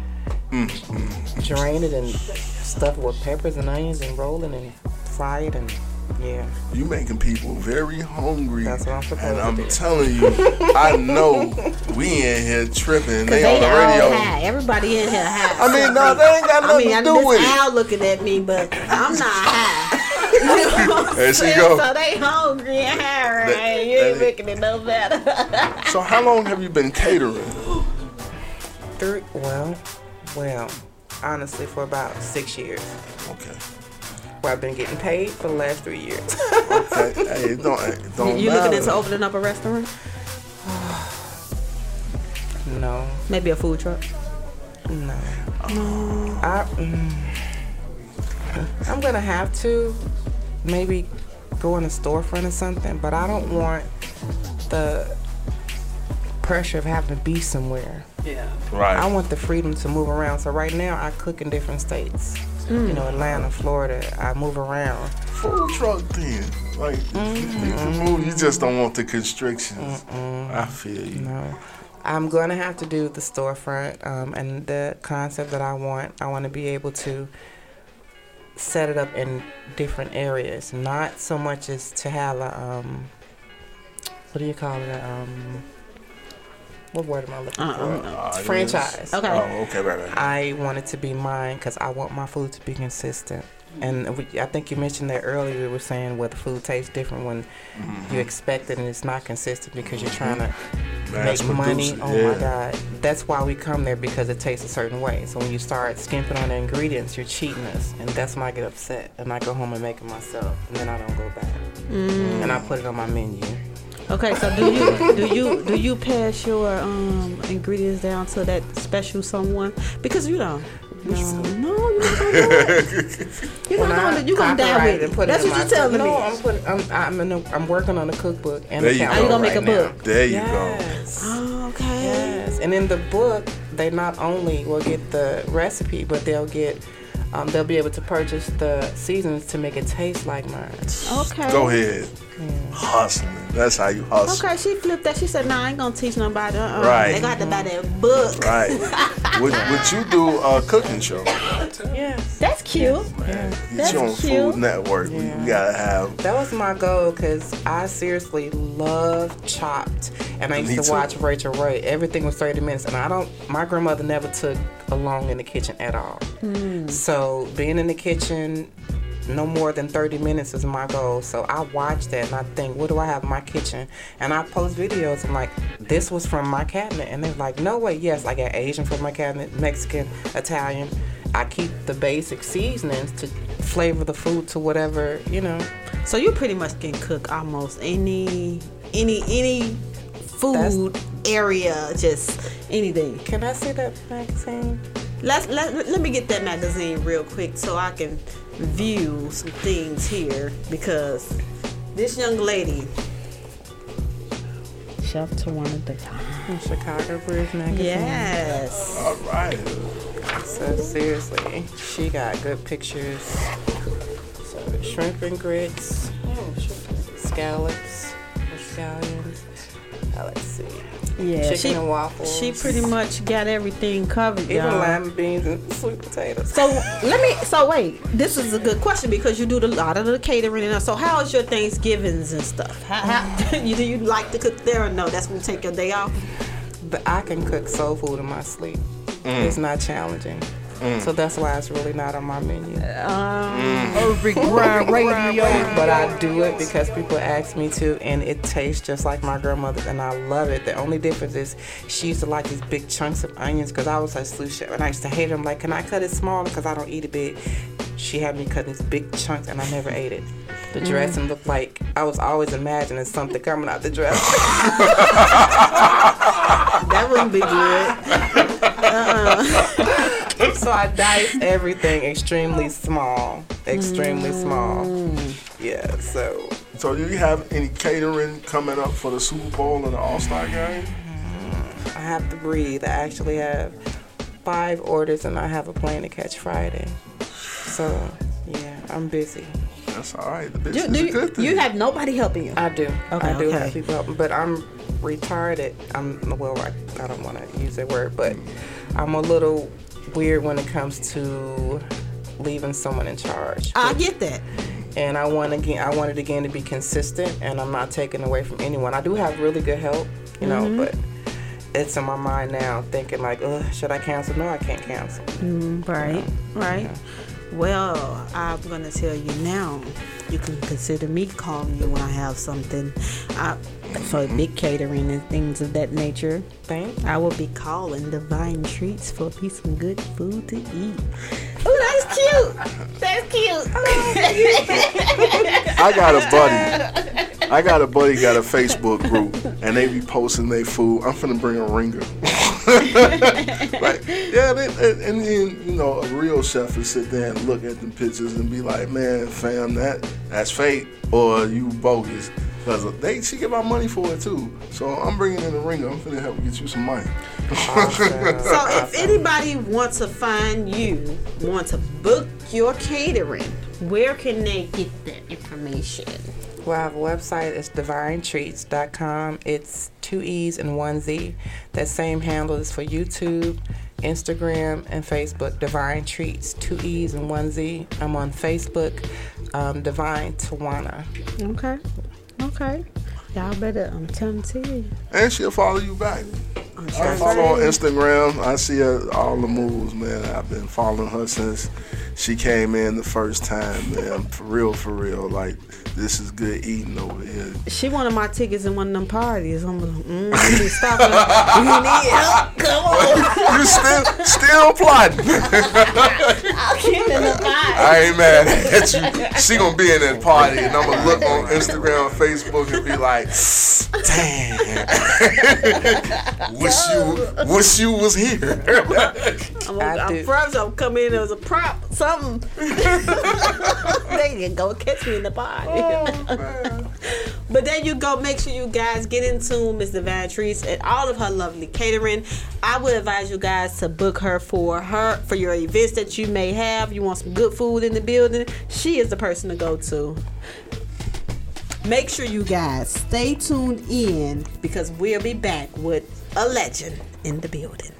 Mm. Drain it and stuff it with peppers and onions and roll it and fry it and yeah. You making people very hungry. That's what I'm supposed And I'm do. telling you, I know we in here tripping. They, They, on the all radio. high. Everybody in here high. I mean, no, they ain't got I nothing mean, I to know do this with it. Al looking at me, but I'm not high. You know There she go. So they hungry and high, right? That- you ain't that- making it no better. So how long have you been catering? Three, well, well, honestly, for about six years. Okay. Where I've been getting paid for the last three years. Okay. hey, it don't, it don't you matter. looking into opening up a restaurant? no, Maybe a food truck? no. I, mm, I'm gonna have to maybe go in a storefront or something, but I don't want the pressure of having to be somewhere. Yeah. Right. I want the freedom to move around. So right now I cook in different states. You know, Atlanta, Florida. I move around. Food truck then. Like you, you move. You just don't want the constrictions. I feel you. No. I'm going to have to do the storefront um, and the concept that I want. I want to be able to set it up in different areas, not so much as to have a um, what do you call it? A, um, what word am I looking Uh, for? Uh, Franchise. Okay. Oh, okay, right, right. I want it to be mine because I want my food to be consistent. And we, I think you mentioned that earlier. We were saying what the food tastes different when Mm-hmm. you expect it and it's not consistent because you're trying to Mass make money. produce it, Oh yeah. my God, that's why we come there because it tastes a certain way. So when you start skimping on the ingredients, you're cheating us, and that's when I get upset and I go home and make it myself, and then I don't go back Mm. and I put it on my menu. Okay, so do you do you do you pass your um ingredients down to that special someone? Because you know, no, no, you're not gonna do it. You're not gonna, you're gonna die with and it. put That's what you're telling me. No, I'm putting. I'm I'm, in a, I'm working on a cookbook and There a you calendar go. you gonna make right a now. book? There you go. Yes. Oh, okay. Yes, and in the book, they not only will get the recipe, but they'll get, um, they'll be able to purchase the seasons to make it taste like mine. Okay. go. Go ahead. Hustling. That's how you hustle. Okay, she flipped that. She said, "Nah, I ain't gonna teach nobody. Uh-uh. Right. They got to buy that book. Right. would, would you do a cooking show? Yes. That's cute. Get That's you on cute. Food Network. We, Yeah. we gotta have. That was my goal because I seriously love Chopped, and I Me used to too. watch Rachael Ray. Everything was thirty minutes, and I don't. My grandmother never took a long in the kitchen at all. Hmm. So being in the kitchen, no more than thirty minutes is my goal. So I watch that and I think, what do I have in my kitchen? And I post videos. and like, this was from my cabinet, and they're like, no way. Yes, I got Asian from my cabinet, Mexican, Italian. I keep the basic seasonings to flavor the food to whatever you know. So you pretty much can cook almost any any any food area, just anything. Can I see that magazine? Let's let, let me get that magazine real quick so I can view some things here because this young lady, Chef Tawana Devine. Chicago Bridge magazine. Yes. All right. So seriously, she got good pictures. So shrimp and grits, oh, scallops, scallions. Uh, let's see. Yeah, Chicken she, and waffles. She pretty much got everything covered, even y'all. lima beans and sweet potatoes. So let me. So wait, this is a good question because you do a lot of the catering and so how is your Thanksgivings and stuff? How, how you do you like to cook there or no? That's when you take your day off. But I can cook soul food in my sleep. Mm. It's not challenging. Mm. So that's why it's really not on my menu. Um, mm. Urban Grind Radio. But I do it because people ask me to, and it tastes just like my grandmother's, and I love it. The only difference is she used to like these big chunks of onions because I was a sous chef, and I used to hate them. Like, can I cut it smaller because I don't eat it big? She had me cut these big chunks, and I never ate it. The dressing looked like I was always imagining something coming out the dressing. That wouldn't be good. Uh-uh. so I diced everything extremely small, extremely mm. small. Yeah, so So, do you have any catering coming up for the Super Bowl and the All Star game? I have to breathe. I actually have five orders and I have a plane to catch Friday. So, yeah, I'm busy. That's all right. The business do is a you, good thing. you have nobody helping you? I do. Okay, I do okay. have people helping, but I'm retarded. I'm, well, I, I don't want to use that word, but I'm a little weird when it comes to leaving someone in charge. I get that. and I want again I want it again to be consistent and I'm not taking away from anyone. I do have really good help, you know, Mm-hmm. but it's in my mind now thinking like, Ugh, should I cancel? No, I can't cancel. Right, right. Well, I'm gonna tell you now. You can consider me calling you when I have something I, for big catering and things of that nature. Thank I will be calling Divine Treatz for me some good food to eat. Oh, that's cute. That's cute. I got a buddy. I got a buddy got a Facebook group, and they be posting their food. I'm finna bring a ringer. like, yeah, they, and, and then you know a real chef would sit there and look at the pictures and be like, man, fam, that that's fake or you bogus. Cause they she get my money for it too. So I'm bringing in a ringer. I'm finna help get you some money. So if anybody wants to find you, want to book your catering, where can they get that information? Well, I have a website. It's divinetreatz.com. It's two E's and one Z. That same handle is for YouTube, Instagram, and Facebook. Divine Treatz, two E's and one Z. I'm on Facebook, um, Divine Tawana. Okay. Okay. Y'all better, I'm telling to you. and she'll follow you back. I follow on Instagram. I see her, all the moves, man. I've been following her since she came in the first time, man. For real, for real. Like, this is good eating over here. She wanted my tickets in one of them parties. I'm like, mm, you stop. You need help. Come on. You still, still plotting. I'll get in the. I ain't mad at you. She gonna be in that party, and I'm gonna look on Instagram, Facebook, and be like, "Damn, wish you, wish you was here." I'm, gonna, I'm first I'm come in as a prop, something. they didn't go catch me in the party. Oh, but then you go make sure you guys get in tune, Miss Divine Treatz, and all of her lovely catering. I would advise you guys to book her for her for your events that you may have. You want some good food in the building. She is the person to go to. Make sure you guys stay tuned in because we'll be back with a legend in the building.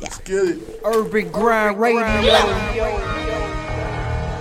Let's get it. Urban Grind Radio.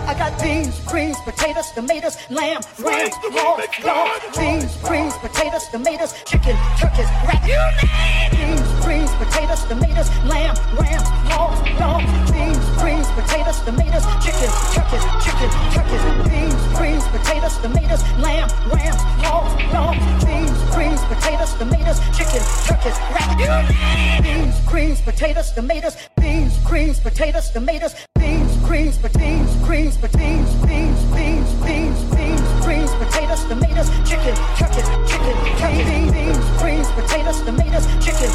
I got beans, greens, potatoes, tomatoes, lamb, ram, raw, dog, beans, greens, potatoes, tomatoes, chicken, turkeys, rat. You name Beans, greens, potatoes, tomatoes, lamb, ram, raw, dog, beans, greens, potatoes, tomatoes, chicken, turkeys, chicken, turkeys, beans, greens, potatoes, tomatoes, lamb, ram, raw, dog, beans, greens, potatoes, tomatoes, chicken, turkeys, rat. You name Beans, greens, potatoes, tomatoes, beans, greens, potatoes, tomatoes, beans, greens, beans, greens, beans, beans, beans, beans, beans, greens, potatoes, tomatoes, chicken, chicken, beans, beans, greens, potatoes, tomatoes, chicken,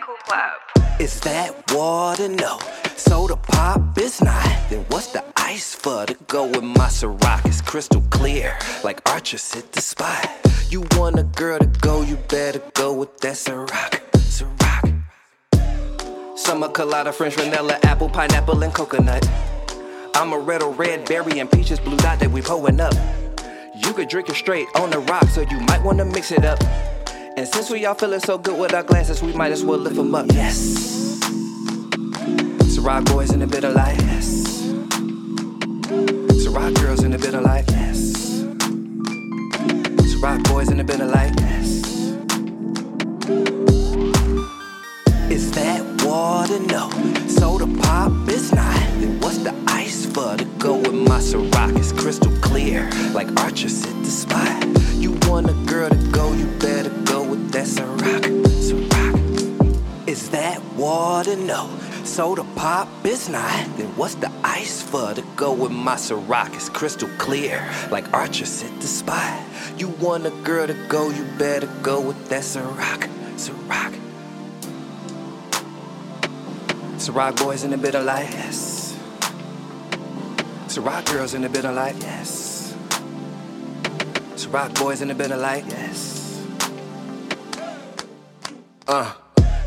Club. Is that water? No. Soda pop is not. Then what's the ice for to go with my Ciroc? It's crystal clear, like Archer hit the spot. You want a girl to go, you better go with that Ciroc. Ciroc. Summer colada, French vanilla, apple, pineapple, and coconut. Amaretto, red or red berry, and peaches, blue dot that we pulling up. You could drink it straight on the rock, so you might wanna mix it up. And since we all feeling so good with our glasses, we might as well lift them up. Yes. Ciroc boys in the bit of life. Yes. Ciroc girls in the bit of life. Yes. Ciroc boys in the bit of life. Yes. Is that water? No. Soda pop is not. Then what's the ice for to go with my Ciroc? It's crystal clear, like Archer hit the spot. You want a girl to go, you better go with that a rock. Is that water? No. Soda pop is not. Then what's the ice for to go with my Ciroc? It's crystal clear, like Archer hit the spot. You want a girl to go, you better go with that Ciroc. Ciroc. Ciroc boys in the bit of life, yes. Ciroc girls in the bit of life, yes. Ciroc boys in the bit of life, yes. Uh,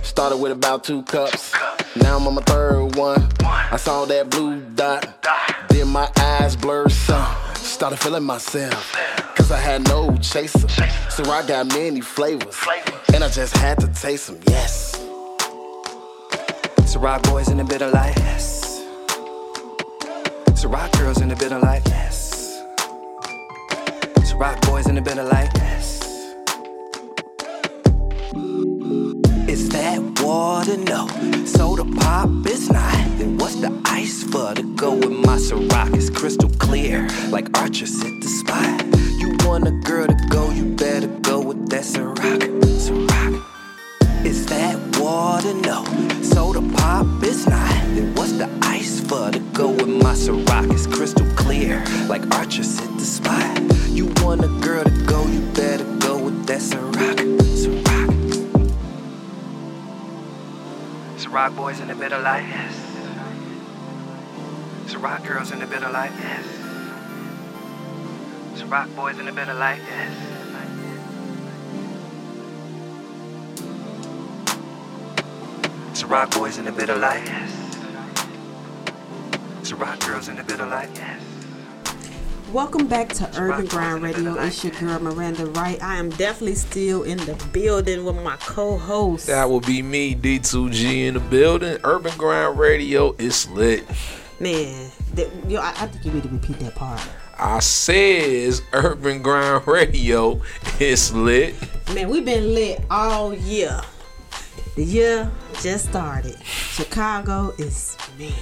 started with about two cups. Now I'm on my third one. I saw that blue dot. Then my eyes blurred some. Started feeling myself. Cause I had no chaser. So I got many flavors. And I just had to taste them, yes. Ciroc boys in the bit of life, yes. Ciroc girls in the bit of life, yes. Ciroc boys in the bit of life, yes. Water? No. Soda pop is not. Then what's the ice for to go with my Ciroc? It's crystal clear, like Archer hit the spot. You want a girl to go, you better go with that Ciroc. Ciroc. Is that water? No. Soda pop is not. Then what's the ice for to go with my Ciroc? It's crystal clear, like Archer hit the spot. You want a girl to go, you better go with that Ciroc. rock boys in the bit of life, yes. It's rock girls in the bit of life, yes. It's rock boys in the bit of life, yes. It's rock boys in the bit of life, yes. It's rock girls in the bit of life, yes. Welcome back to Urban Grind Radio. It's your girl Miranda Wright. I am definitely still in the building with my co-host. That will be me, D2G in the building. Urban Grind Radio is lit. Man, that, yo, I, I think you need to repeat that part. I says Urban Grind Radio is lit. Man, we've been lit all year. The year just started. Chicago is man,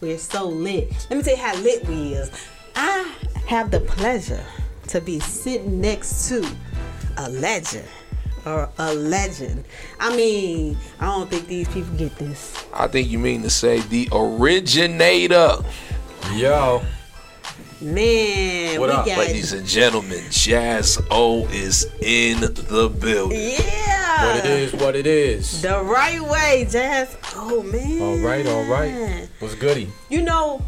we're so lit. Let me tell you how lit we is. I have the pleasure to be sitting next to a legend or a legend. I mean, I don't think these people get this. I think you mean to say the originator. Yo. Man, What we up, got ladies and gentlemen? Jazz O is in the building. Yeah. What it is, what it is. the right way, Jazz. Oh man. All right, all right. What's goody? You know,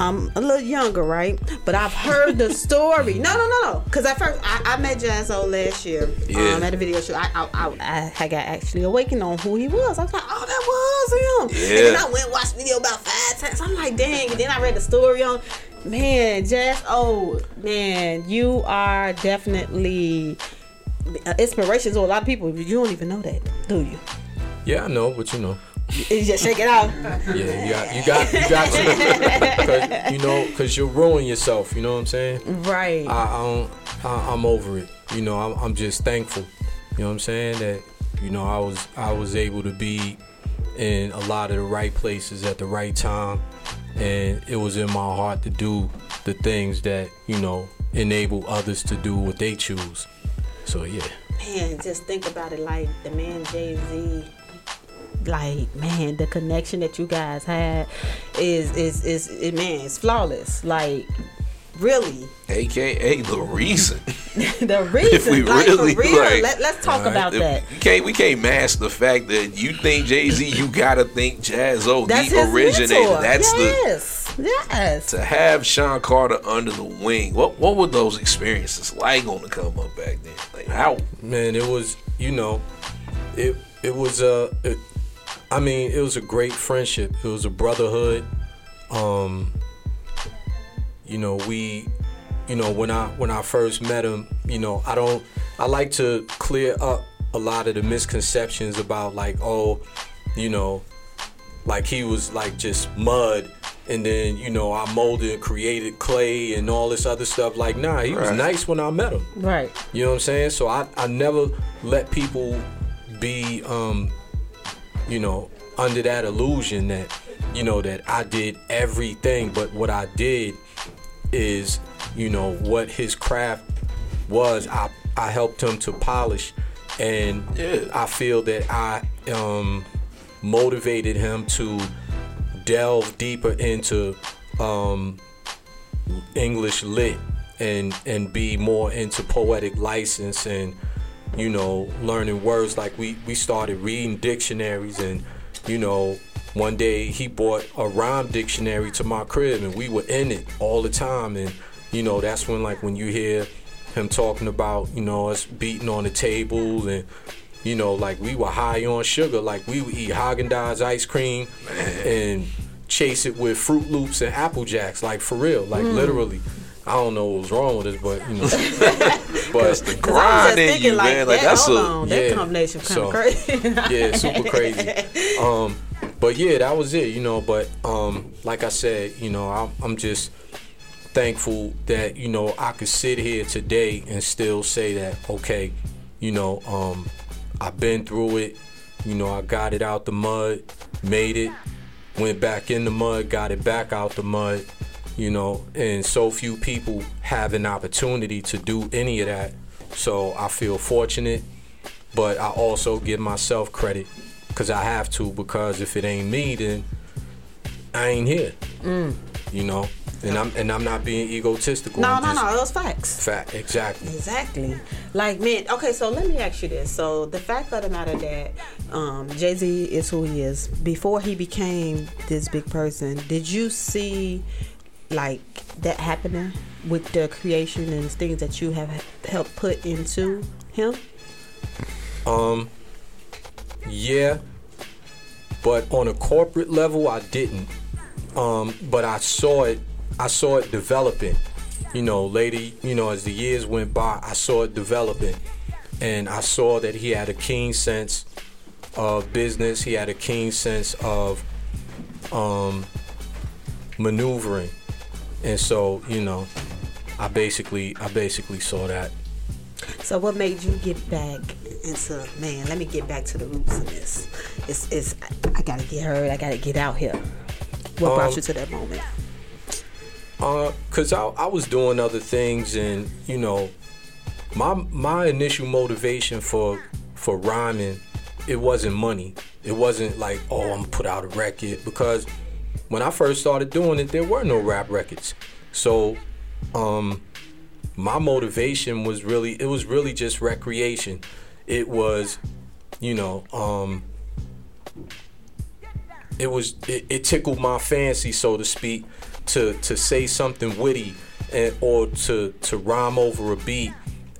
I'm a little younger, right? But I've heard the story. No, no, no, no. Because at first, I, I met Jaz-O last year Yeah. um, at a video show. I, I, I, I got actually awakened on who he was. I was like, oh, that was him. Yeah. And then I went and watched video about five times. I'm like, dang. And then I read the story on, man, Jazz. Oh, man, you are definitely uh, inspiration to a lot of people. You don't even know that, do you? Yeah, I know, but you know. You just shake it out. Yeah, you got, you got, you got to, 'Cause, you know, because you'll ruin yourself. You know what I'm saying? Right. I, I don't, I, I'm over it. You know, I'm, I'm just thankful. You know what I'm saying? That you know, I was, I was able to be in a lot of the right places at the right time, and it was in my heart to do the things that you know enable others to do what they choose. So yeah. man, just think about it like the man Jay Z. Like man, the connection that you guys had is is is, it, man, it's flawless. Like really, AKA the reason. the reason. If we like really, for real, like- let, let's talk about If- that. You can't we can't mask the fact that you think Jay Z, you gotta think Jaz-O, That's the his originator. mentor. That's the yes, yes. to have Shawn Carter under the wing. What what were those experiences like on the come up back then? Like how man it was you know it it was a it, i mean it was a great friendship it was a brotherhood um you know we you know when i when i first met him you know i don't i like to clear up a lot of the misconceptions about like oh you know like he was like just mud and then you know i molded and created clay and all this other stuff like nah he was Right. nice when i met him Right. you know what I'm saying? So I, I never let people be um you know under that illusion that you know that I did everything but what I did is you know what his craft was I I helped him to polish. And I feel that I um motivated him to delve deeper into um English lit and and be more into poetic license and you know learning words. Like we we started reading dictionaries and you know one day he bought a rhyme dictionary to my crib and we were in it all the time. And you know that's when like when you hear him talking about you know us beating on the tables and you know like we were high on sugar. Like we would eat Haagen-Dazs ice cream and chase it with Froot Loops and Apple Jacks. Like for real. Like Mm. literally I don't know what was wrong with us, but you know, but That's the grind in you, man. Like that's hold a on, that combination kind of crazy. yeah, super crazy. Um, but yeah, that was it, you know. But um, like I said, you know, I'm, I'm just thankful that you know I could sit here today and still say that okay, you know, um, I've been through it. You know, I got it out the mud, made it, went back in the mud, got it back out the mud. You know, and so few people have an opportunity to do any of that. So I feel fortunate but I also give myself credit because I have to because if it ain't me then I ain't here Mm. you know and I'm and I'm not being egotistical No, I'm no, no. Those facts. fact exactly Exactly. Like man, okay, so let me ask you this. So the fact of the matter that um, Jay Z is who he is, before he became this big person, did you see like that happening with the creation and things that you have helped put into him? um yeah but on a corporate level, I didn't. Um, but I saw it. I saw it developing. You know, lady. You know, as the years went by, I saw it developing, and I saw that he had a keen sense of business. He had a keen sense of um, maneuvering, and so you know, I basically, I basically saw that. So what made you get back into man? Let me get back to the roots of this. It's it's I gotta get heard. I gotta get out here. What brought Um, you to that moment? Uh, cause I, I was doing other things, and you know, my my initial motivation for for rhyming, it wasn't money. It wasn't like, oh, I'm gonna put out a record because when I first started doing it, there were no rap records. So, um, my motivation was really it was really just recreation. It was, you know, um, it was it, it tickled my fancy, so to speak, to to say something witty and or to to rhyme over a beat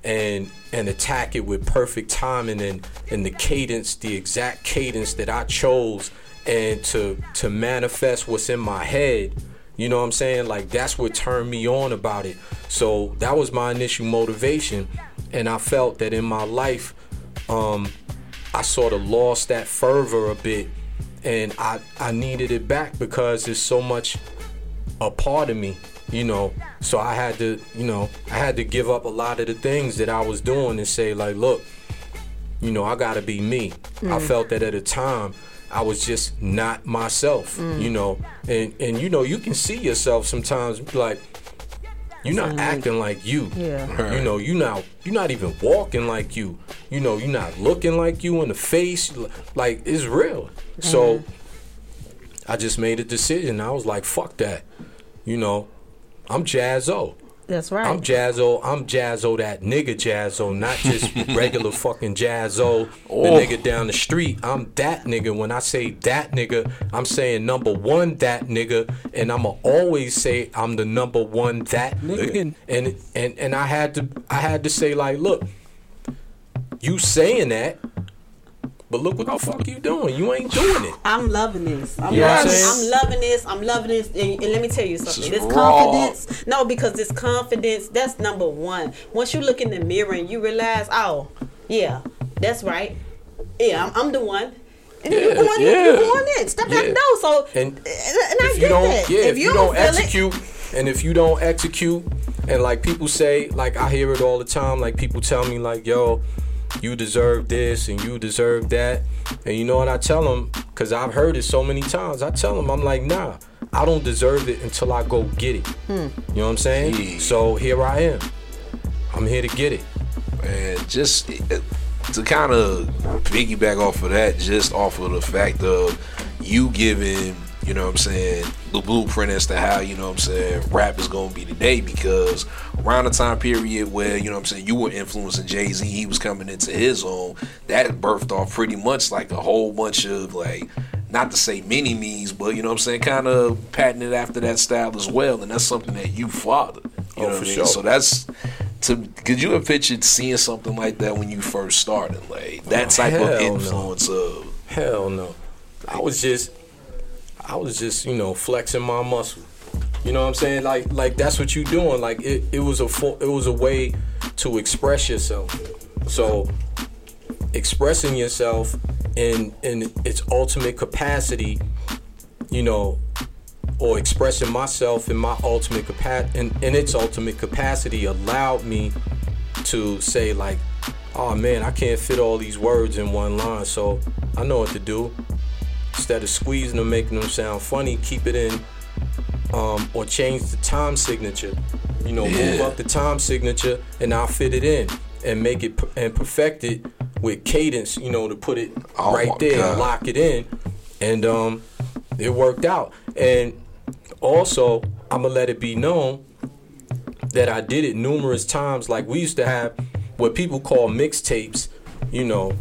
and and attack it with perfect timing and and the cadence, the exact cadence that I chose, and to to manifest what's in my head. You know what I'm saying? Like that's what turned me on about it. So that was my initial motivation, and I felt that in my life, um, I sort of lost that fervor a bit, and I I needed it back because there's so much a part of me, you know. So I had to, you know, I had to give up a lot of the things that I was doing and say like, look, you know, I gotta be me. I Mm. felt that at a time I was just not myself, Mm. you know. And and you know, you can see yourself sometimes like you're not Sound acting like you. Yeah. You know, you not you're not even walking like you. You know, you're not looking like you in the face. Like it's real. So I just made a decision. I was like, fuck that. You know, I'm Jaz-O. That's right. I'm Jaz-O. I'm Jaz-O, that nigga Jaz-O, not just regular fucking Jaz-O, the Oh. nigga down the street. I'm that nigga. When I say that nigga, I'm saying number one that nigga, and I'ma always say I'm the number one that nigga. And and and I had to I had to say like, look, you saying that, but look what the fuck you doing. You ain't doing it. I'm loving this. I'm, Yes. loving, I'm loving this. I'm loving this. And, and let me tell you something. is This confidence. No, because this confidence, that's number one. Once you look in the mirror and you realize, oh, yeah, that's right. Yeah, I'm, I'm the one. And Yeah, you going in, yeah. you going in. Step out the Yeah. door. So, And and I if you get don't, that. yeah, if, you, don't, feel it- execute, and if you don't execute, and like people say, like I hear it all the time, like people tell me, like, yo, you deserve this and you deserve that, and you know what I tell them, cause I've heard it so many times. I tell them, I'm like, nah, I don't deserve it until I go get it. Hmm. You know what I'm saying? So here I am. I'm here to get it. And just uh, to kind of piggyback off of that, just off of the fact of you giving, you know what I'm saying, the blueprint as to how, you know what I'm saying, rap is going to be today because around the time period where, you know what I'm saying, you were influencing Jay Z, he was coming into his own, that birthed off pretty much like a whole bunch of like, not to say mini me's, but you know what I'm saying, kind of patented after that style as well. And that's something that you fathered. You Oh, know for what I mean? sure. So that's to could you have pictured seeing something like that when you first started? Like that Oh, type of hell no. influence of Hell no. I was just I was just, you know, flexing my muscle. You know what I'm saying? Like like that's what you doing. Like it, it was a it was a way to express yourself. So expressing yourself in in its ultimate capacity, you know, or expressing myself in my ultimate capacity in, in its ultimate capacity allowed me to say like oh man i can't fit all these words in one line so i know what to do instead of squeezing them making them sound funny keep it in um, or change the time signature you know move up the time signature and i'll fit it in and make it and perfect it with cadence you know to put it Oh right there God. and lock it in and um it worked out and also i'm gonna let it be known that I did it numerous times. Like we used to have what people call mixtapes. You know,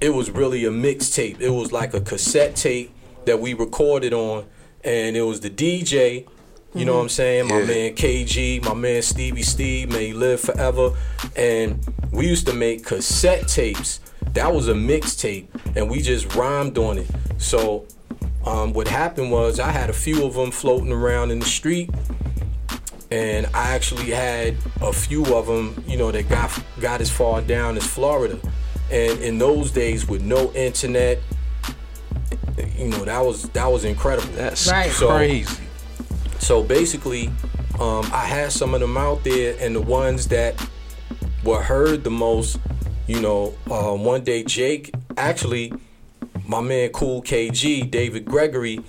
it was really a mixtape. It was like a cassette tape that we recorded on, and it was the DJ. You know what I'm saying? My Yeah. man KG, my man Stevie Steve, may he live forever. And we used to make cassette tapes. That was a mixtape, and we just rhymed on it. So um, what happened was I had a few of them floating around in the street, and I actually had a few of them, you know, that got got as far down as Florida. And in those days, with no internet, you know, that was that was incredible. That's Right. crazy. So basically, um, I had some of them out there, and the ones that were heard the most, you know, um, one day Jake actually, my man Cool KG, David Gregory,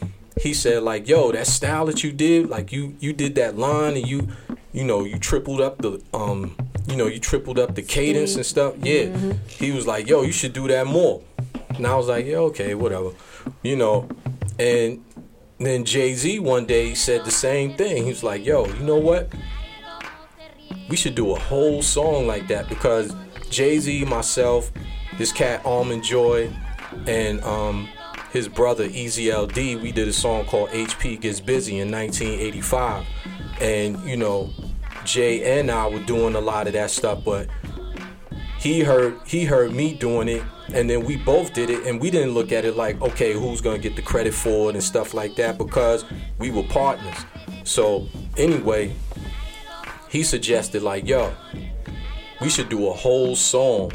he said like, "Yo, that style that you did, like you you did that line and you, you know, you tripled up the um, you know, you tripled up the cadence and stuff. Yeah, he was like, "Yo, you should do that more." And I was like, "Yeah, okay, whatever," you know, and then Jay Z one day said the same thing. He was like, "Yo, you know what? We should do a whole song like that because Jay Z, myself, this cat Almond Joy, and um, his brother Easy LD, we did a song called HP Gets Busy in 1985, and you know, Jay and I were doing a lot of that stuff, but he heard he heard me doing it and then we both did it and we didn't look at it like okay who's gonna get the credit for it and stuff like that because we were partners. So anyway he suggested like yo we should do a whole song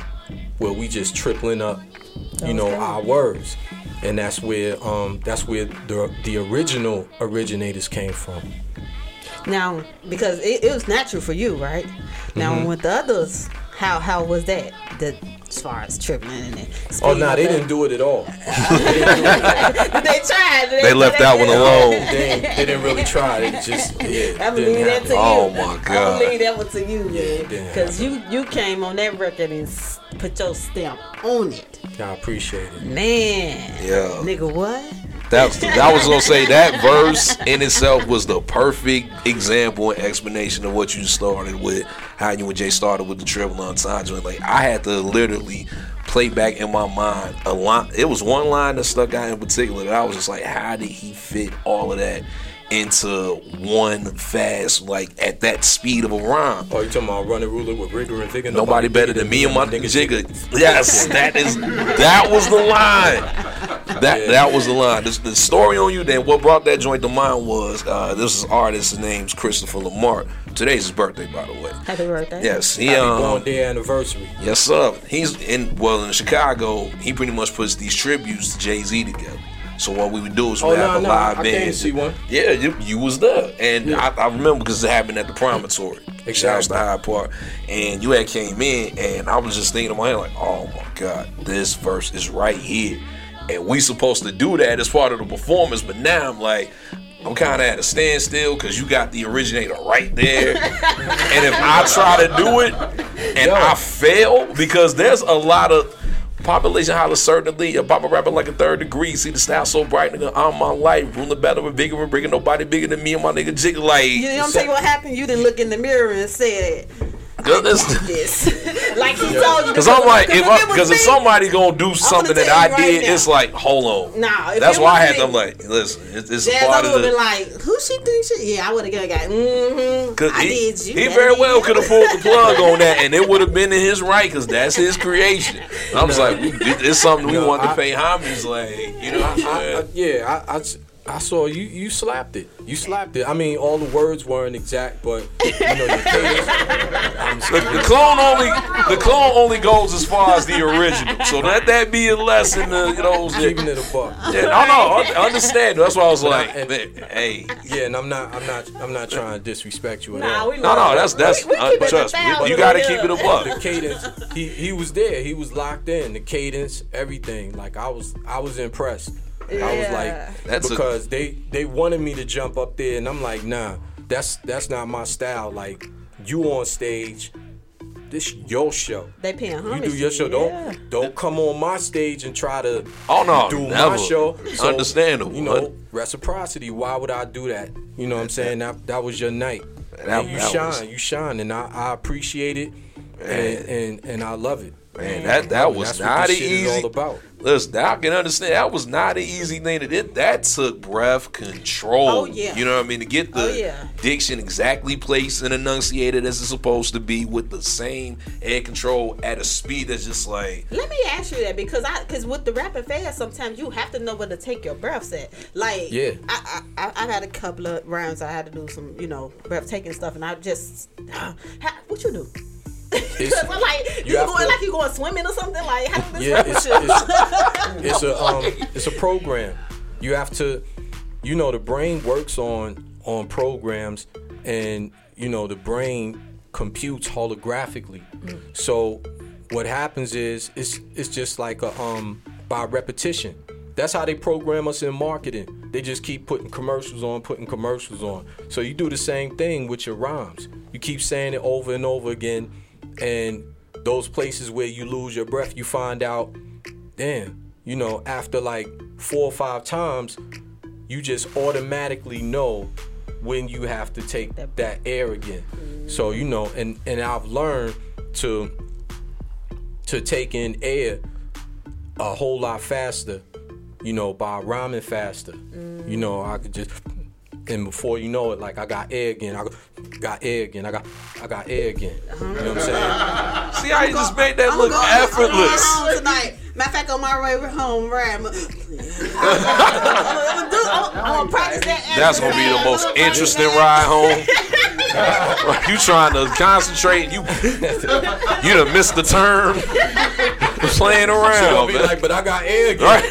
where we just tripling up you know our words and that's where um that's where the the original originators came from Now, because it, it was natural for you, right? Now, Mhm. with the others, how how was that? The as far as tripling and it. oh no nah, they didn't do it at all they tried. They left that one alone. they, they didn't really try it just yeah I'm gonna didn't leave that to you. Oh, my god. I'm gonna leave that one to you, man. didn't Because you you came on that record and put your stamp on it, I appreciate it. man. Yeah. Nigga, what? That, that was gonna say that verse in itself was the perfect example and explanation of what you started with, how you and Jay started with the triple entendre. Like I had to literally play back in my mind a line. It was one line that stuck out in particular that I was just like, how did he fit all of that into one fast, like at that speed of a rhyme? Oh, you talking about running ruler with rigor and vigor? Nobody better than me and my nigga Jigga. Yes, that is that was the line. That that was the line. The, the story on you. Then what brought that joint to mind was uh, this is artist. His name's Christopher Lamar. Today's his birthday, by the way. Happy birthday. Yes, he Happy um, born day anniversary. Yes, sir. He's in well in Chicago. He pretty much puts these tributes to Jay Z together. So what we would do is we Oh, would no, have a no, live I band. see one. Yeah, you, you was there, and I, I remember because it happened at the Promontory. Shout out to Hyde Park, and you had came in, and I was just thinking in my head like, oh my god, this verse is right here, and we supposed to do that as part of the performance, but now I'm like. I'm kind of at a standstill because you got the originator right there. and if I try to do it and I fail, because there's a lot of population holler certainly a pop rapper like a third degree. See the style so bright, nigga. I'm my life. Ruling battle with bigger and bringing nobody bigger than me and my nigga Jig. Like, You know what I'm saying? What happened? You didn't look in the mirror and said Because this. like he told you. Because I'm like, if it I, was because if me- somebody gonna do something that I you right did, now. it's like, hold on. Nah, if That's why I had me- them like, listen, it's, it's a Jazz, part I of would have the. been like, who she thinks she? Yeah, I would have got, got mm-hmm. Cause I he, did you. he very did well could have pulled the plug on that, and it would have been in his right, cause that's his creation. And I was like, it- it's something we No, want to pay homage, like you know. I'm I, saying? I, yeah, I, I, I saw you. You slapped it. You slapped it. I mean, all the words weren't exact, but you know, your cadence. I'm The, the clone only the clone only goes as far as the original. So let that be a lesson. To, you know, keeping it a buck. Yeah, no, no, I understand. That's why I was But like, I- and- man, hey, Yeah, and I'm not. I'm not. I'm not trying to disrespect you at Nah, all. we no, no, that's that's We- we uh, keep it a trust me. thousand You got to keep it a here. buck. the cadence. He he was there. He was locked in. The cadence, everything. Like I was. I was impressed. I was like, That's a- because they they wanted me to jump up there, and I'm like, nah, that's that's not my style. Like you on stage. This your show. They paying You do your show. to you, yeah. Don't don't come on my stage and try to Oh no, do never. my show. Understandable. You know, reciprocity. Why would I do that? You know what I'm saying? That that was your night. That- you that shine. was- You shine, and I, I appreciate it, and, and and I love it. Man, that that was That's not an easy. all about. Listen, I can understand that was not an easy thing to do. That took breath control. Oh, yeah. You know what I mean? To get the Oh, yeah. diction exactly placed and enunciated as it's supposed to be with the same air control at a speed that's just like Let me ask you that because I because with the rapid fast, sometimes you have to know where to take your breaths at. Like, Yeah. I, I I- I've had a couple of rounds. I had to do some, you know, breath taking stuff, and I just, how, what you do? Because I'm like, you you, going to- like you going swimming or something? Like, how does this Yeah, it's, it's, it's a um, it's a program. You have to, you know, the brain works on on programs, and you know the brain computes holographically. So what happens is it's it's just like a um by repetition. That's how they program us in marketing. They just keep putting commercials on, putting commercials on. So you do the same thing with your rhymes. You keep saying it over and over again, and those places where you lose your breath, you find out, damn, you know, after like four or five times, you just automatically know when you have to take that air again. So you know, and and I've learned to to take in air a whole lot faster, you know, by rhyming faster. You know, I could just and before you know it, like I got air again. I got air again. I got I got air again. You know what I'm saying? See how you just made that I'm look going- I'm effortless. going tonight. Matter of fact, on my way home, right? I'm gonna, I'm I'm, I'm practice that. That's gonna be the most interesting ride home. you trying to concentrate? You you done missed the turn. Playing around. gonna be like, but I got air again.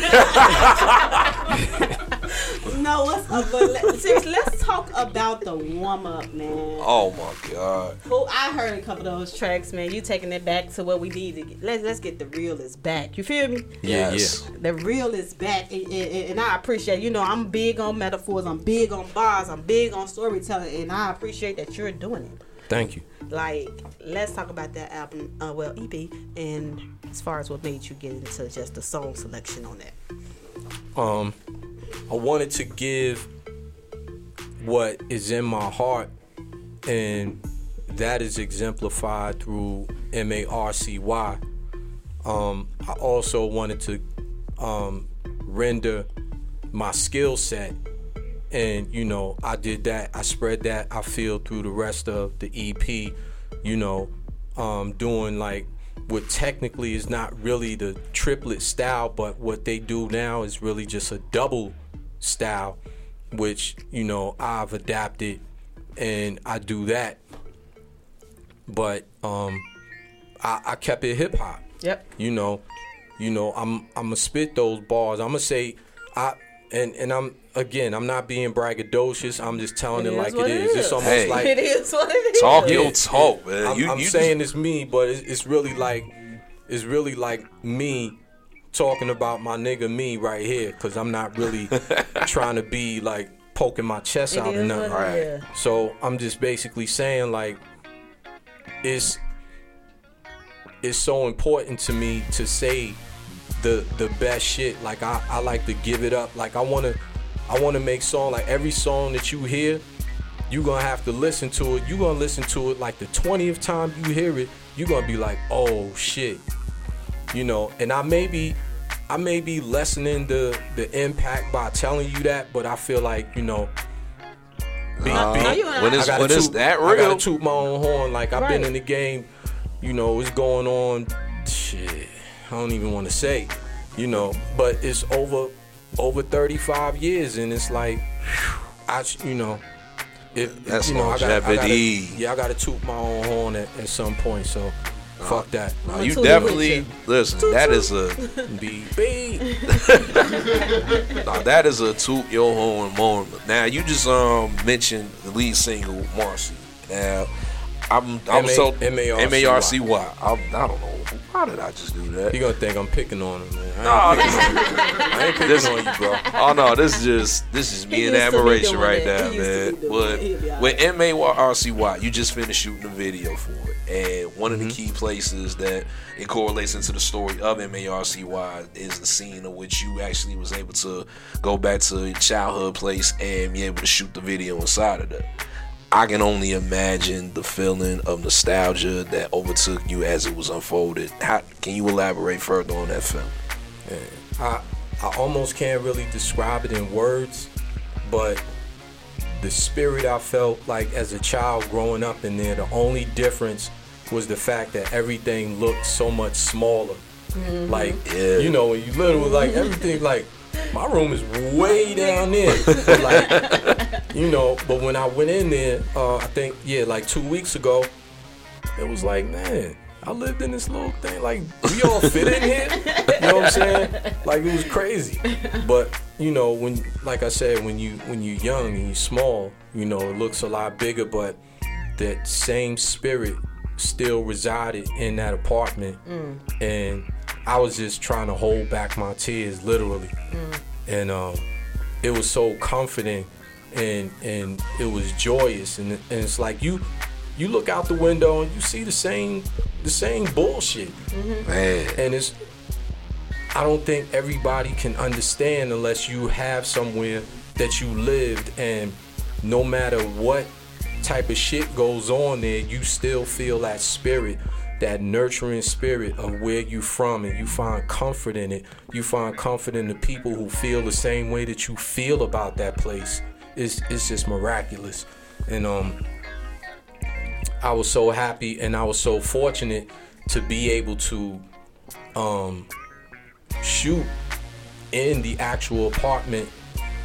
No, what's up? But let, seriously, let's talk about the warm up, man. Oh my god. Who I heard a couple of those tracks, man. You taking it back to what we need to get. Let's let's get the real is back. You feel me? Yeah, Yes. The real is back, and, and, and I appreciate. You know, I'm big on metaphors. I'm big on bars. I'm big on storytelling, and I appreciate that you're doing it. Thank you. Like, let's talk about that album, uh, well, EP, and as far as what made you get into just the song selection on that. um, I wanted to give what is in my heart, and that is exemplified through M A R C Y. Um, I also wanted to um, render my skill set, and you know, I did that. I spread that. I feel through the rest of the EP. You know, um, doing like what technically is not really the triplet style, but what they do now is really just a double style, which you know I've adapted and I do that. But um, I, I kept it hip hop. Yep. You know, you know I'm I'm gonna spit those bars. I'm gonna say I and and I'm again I'm not being braggadocious. I'm just telling It it, is like what it it is. is. It's almost Hey. like It is what it is. Talk your talk, man. I'm, you, I'm you saying it's me, but it's, it's really like it's really like me talking about my nigga me right here, cause I'm not really trying to be like poking my chest It out or nothing. what it is. So I'm just basically saying like it's it's so important to me to say the the best shit. Like I, I like to give it up. Like I wanna I wanna make song like every song that you hear, you gonna have to listen to it. You gonna listen to it like the 20th time you hear it, you gonna be like, oh shit. You know, and I may be I may be lessening the the impact by telling you that, but I feel like, you know, be, Nah, be- no, you when it's- I gotta toot- I gotta toot my own horn. Like I've been in the game, you know, it's going on. Shit, I don't even want to say, you know, but it's over over 35 years, and it's like, I, you know, if That's you know, I gotta, I gotta, yeah, I gotta toot my own horn at, at some point. So, fuck that. Nah, you definitely listen. That is a be be. Nah, that is a toot your horn moment. Now you just um mentioned the lead single Marcy. Now I'm I'm M A- so M-A-R-C-Y. I'm, I don't know. Why did I just do that? He gonna think I'm picking on him, man. No, I ain't this- picking, I ain't picking this- on you, bro. Oh no, this is just this is me in used to be admiration right that. now, He man. But that. He'll be all with M A R C Y, you just finished shooting a video for it, and one of Mm-hmm. the key places that it correlates into the story of M A R C Y is the scene in which you actually was able to go back to your childhood place and be able to shoot the video inside of that. I can only imagine the feeling of nostalgia that overtook you as it was unfolded. How can you elaborate further on that film? I I almost can't really describe it in words, but the spirit I felt like as a child growing up in there, the only difference was the fact that everything looked so much smaller. Mm-hmm. Like you know, when you literally like everything like my room is way down there. Like you know, but when I went in there, uh, I think yeah, like two weeks ago, it was like, man, I lived in this little thing. Like we all fit in here. You know what I'm saying? Like it was crazy. But you know, when like I said, when you when you're young and you're small, you know, it looks a lot bigger, but that same spirit still resided in that apartment. And I was just trying to hold back my tears literally. And um it was so comforting and and it was joyous. And, and it's like you you look out the window and you see the same the same bullshit. Man. and it's i don't think everybody can understand unless you have somewhere that you lived. And no matter what type of shit goes on there you still feel that spirit that nurturing spirit of where you from and you find comfort in it. You find comfort in the people who feel the same way that you feel about that place. It's, it's just miraculous. And um I was so happy and I was so fortunate to be able to um, shoot in the actual apartment,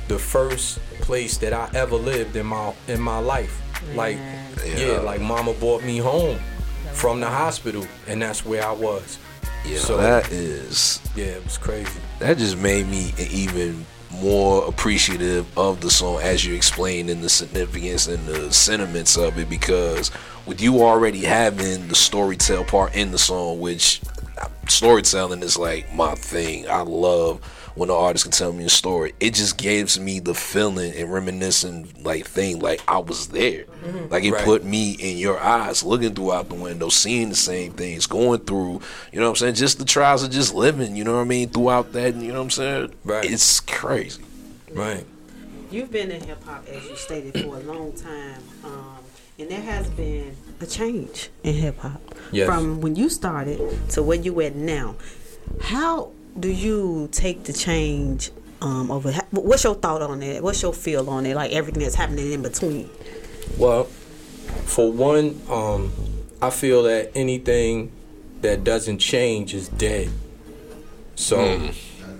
the first place that I ever lived in my in my life. Like yeah, like mama brought me home from the hospital and that's where I was. Yeah, So- that is Yeah, it was crazy. that just made me even more appreciative of the song as you explained in the significance and the sentiments of it because with you already having the storytell part in the song which uh, storytelling is like my thing i love when the artist can tell me a story it just gives me the feeling and reminiscing like thing like i was there like it Right. put me in your eyes looking throughout the window seeing the same things going through you know what i'm saying just the trials of just living you know what i mean throughout that you know what i'm saying Right. it's crazy Right. You've been in hip hop, as you stated, for a long time, um, and there has been a change in hip hop Yes. from when you started to where you at now. How do you take the change um, over? What's your thought on it? What's your feel on it? Like everything that's happening in between. Well, for one, um, I feel that anything that doesn't change is dead. So,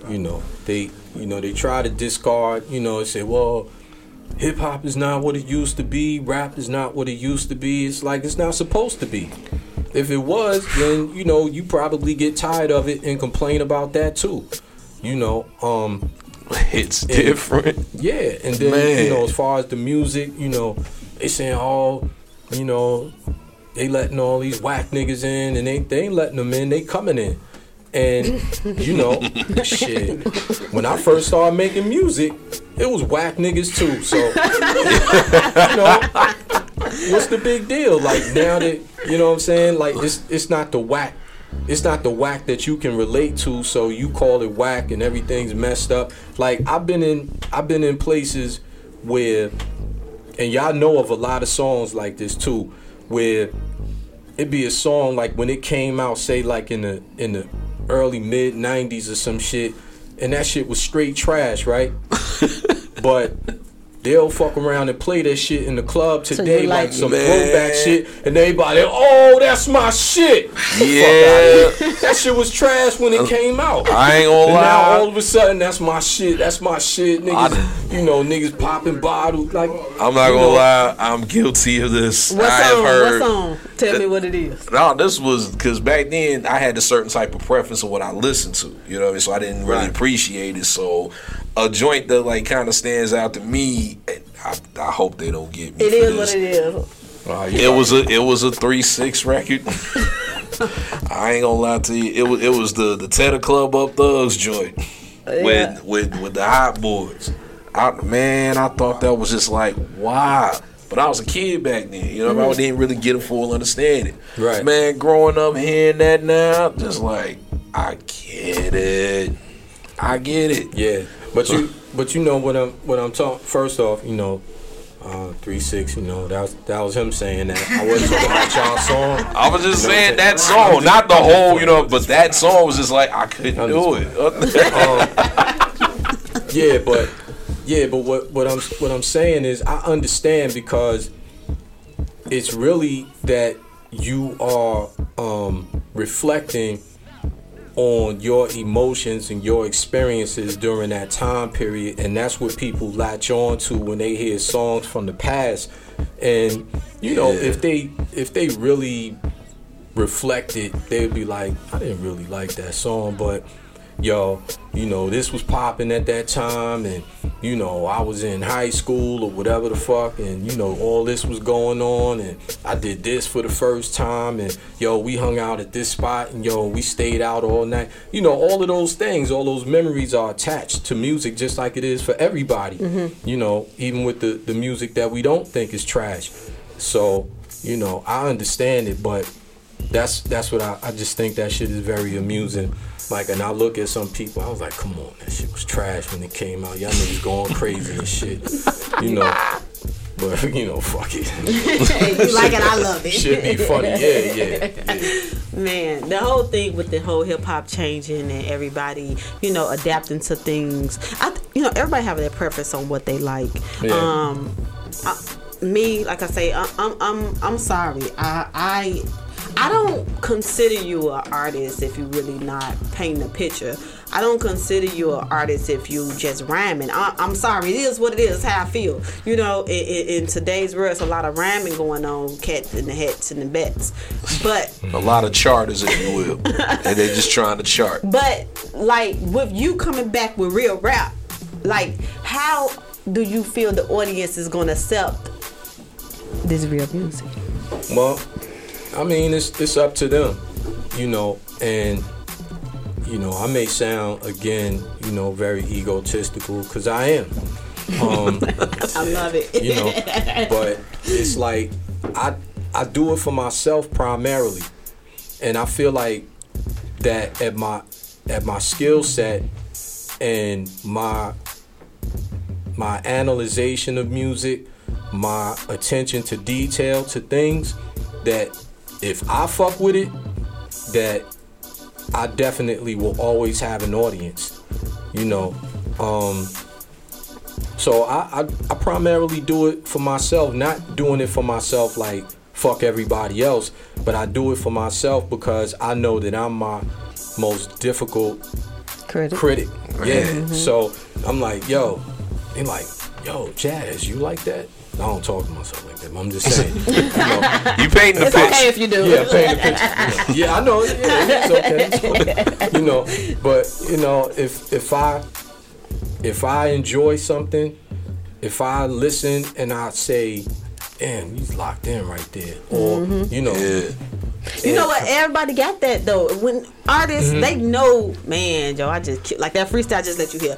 you know, they you know, they try to discard, you know, say, well, hip hop is not what it used to be, rap is not what it used to be. It's like it's not supposed to be. If it was, then you know, you probably get tired of it and complain about that too. You know, um it's different. Yeah, and then Man. you know, as far as the music, you know, they saying all, you know, they letting all these whack niggas in, and they they ain't letting them in. They coming in, and you know, shit. When I first started making music, it was whack niggas too. So, you know, what's the big deal? Like now that you know what I'm saying, like it's it's not the whack. It's not the whack that you can relate to, so you call it whack and everything's messed up. Like I've been in I've been in places where and y'all know of a lot of songs like this too, where it'd be a song like when it came out, say like in the in the early mid '90s or some shit, and that shit was straight trash, right? but they'll fuck around and play that shit in the club today, you like, like some it. throwback shit, and everybody, oh, that's my shit. Yeah. that shit was trash when it uh, came out. I ain't gonna And lie. Now all of a sudden, that's my shit. That's my shit, niggas. you know, niggas popping bottles like. I'm not gonna know, lie, I'm guilty of this. What I have song? heard. What song? Tell me what it is. No, this was because back then I had a certain type of preference of what I listened to. You know what I mean? So I didn't really appreciate it. So a joint that like kind of stands out to me, and I, I hope they don't get me. It for is this. what it is. It was a it was a three six record. I ain't gonna lie to you. It was it was the the Tear Da Club Up Thugs joint Yeah. with with with the hot boys. I, man, I thought that was just like wow. But I was a kid back then, you know. I mm-hmm. didn't really get a full understanding. Right. Man, growing up hearing that now, just like I get it. I get it. Yeah, but you, but you know what I'm, what I'm talking. First off, you know, Uh, three six, you know that was that was him saying that. I wasn't talking about y'all song. I was just You know saying that song, not the whole, you know, but that song was just like I couldn't do it. yeah, but yeah, but what what I'm what I'm saying is I understand because it's really that you are um, reflecting on your emotions and your experiences during that time period and that's what people latch on to when they hear songs from the past and you know Yeah. if they if they really reflected they'd be like i didn't really like that song but yo you know this was popping at that time and you know i was in high school or whatever the fuck and you know all this was going on and i did this for the first time and yo we hung out at this spot and yo we stayed out all night you know all of those things all those memories are attached to music just like it is for everybody Mhm. you know even with the the music that we don't think is trash so you know i understand it but that's that's what I, I just think that shit is very amusing. Like, and I look at some people, I was like, come on, that shit was trash when it came out. Y'all niggas going crazy and shit, you know. But you know, fuck it. you like it, I love it. Should be funny, yeah, yeah. yeah. Man, the whole thing with the whole hip hop changing and everybody, you know, adapting to things. I, th- you know, everybody have their preference on what they like. Yeah. Um, I, me, like I say, I, I'm, I'm, I'm sorry. I, I, I don't consider you an artist if you really not painting a picture. I don't consider you an artist if you just rhyming. I, I'm sorry, it is what it is. How I feel. You know, in, in, in today's world, it's a lot of rhyming going on, cats in the hats and the bets. But A lot of charters, if you will, and they're just trying to chart. but like with you coming back with real rap, like how do you feel the audience is gonna accept this real music? Well, I mean, it's it's up to them, you know, and you know, I may sound again, you know, very egotistical because I am. Um, I love it. you know, but it's like I I do it for myself primarily, and I feel like that at my at my skill set and my my analyzation of music, my attention to detail to things that if I fuck with it, that I definitely will always have an audience. You know, um, so I, I I primarily do it for myself, not doing it for myself like fuck everybody else, but I do it for myself because I know that I'm my most difficult critic. Critic, yeah. Mhm. So I'm like, yo, they like, yo, Jazz, you like that? I don't talk to myself like I'm just saying. You, know, You painting the It's okay if you do. Yeah, painting the picture. Yeah, I know. Yeah, it's okay. It's okay. You know, but you know, if if I if I enjoy something, if I listen and I say, "Damn, he's locked in right there," or Mhm. you know, You know what? Everybody got that though. When artists, Mhm. they know, man, Joe. I just like that freestyle. I just let you hear.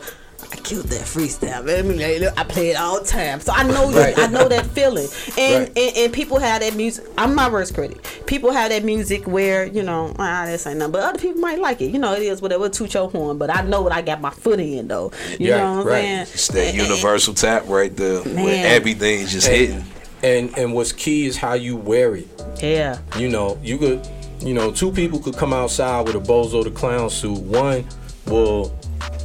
I killed that freestyle. man. I, mean, I play it all the time, so I know. Right. I know that feeling. And, Right. and and people have that music. I'm my worst critic. People have that music where you know, ah, this ain't nothing. But other people might like it. You know, it is whatever. Toot your horn. But I know what I got my foot in though. You Yeah, know what I'm right. saying? It's that universal tap right there where everything's just and, hitting. And and what's key is how you wear it. Yeah. You know, you could, you know, two people could come outside with a Bozo the Clown suit. One will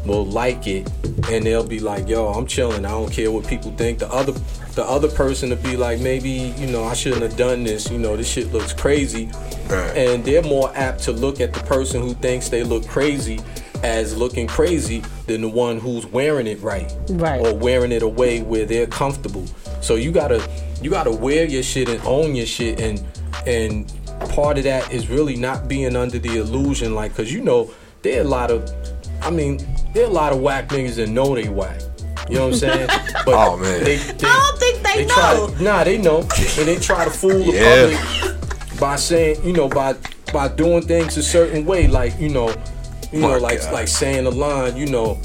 will like it, and they'll be like, "Yo, I'm chilling. I don't care what people think." The other the other person to be like, maybe you know, I shouldn't have done this. You know, this shit looks crazy, and they're more apt to look at the person who thinks they look crazy as looking crazy than the one who's wearing it right, Right. or wearing it a way where they're comfortable. So you gotta you gotta wear your shit and own your shit, and and part of that is really not being under the illusion, like, cause you know there are a lot of, I mean, there are a lot of whack niggas that know they whack. You know what I'm saying? But Oh, man. they, they, I don't think they, try know. to- nah, they know, and they try to fool the Yeah. public by saying, you know, by by doing things a certain way, like you know, you know, My like like saying a line, you know.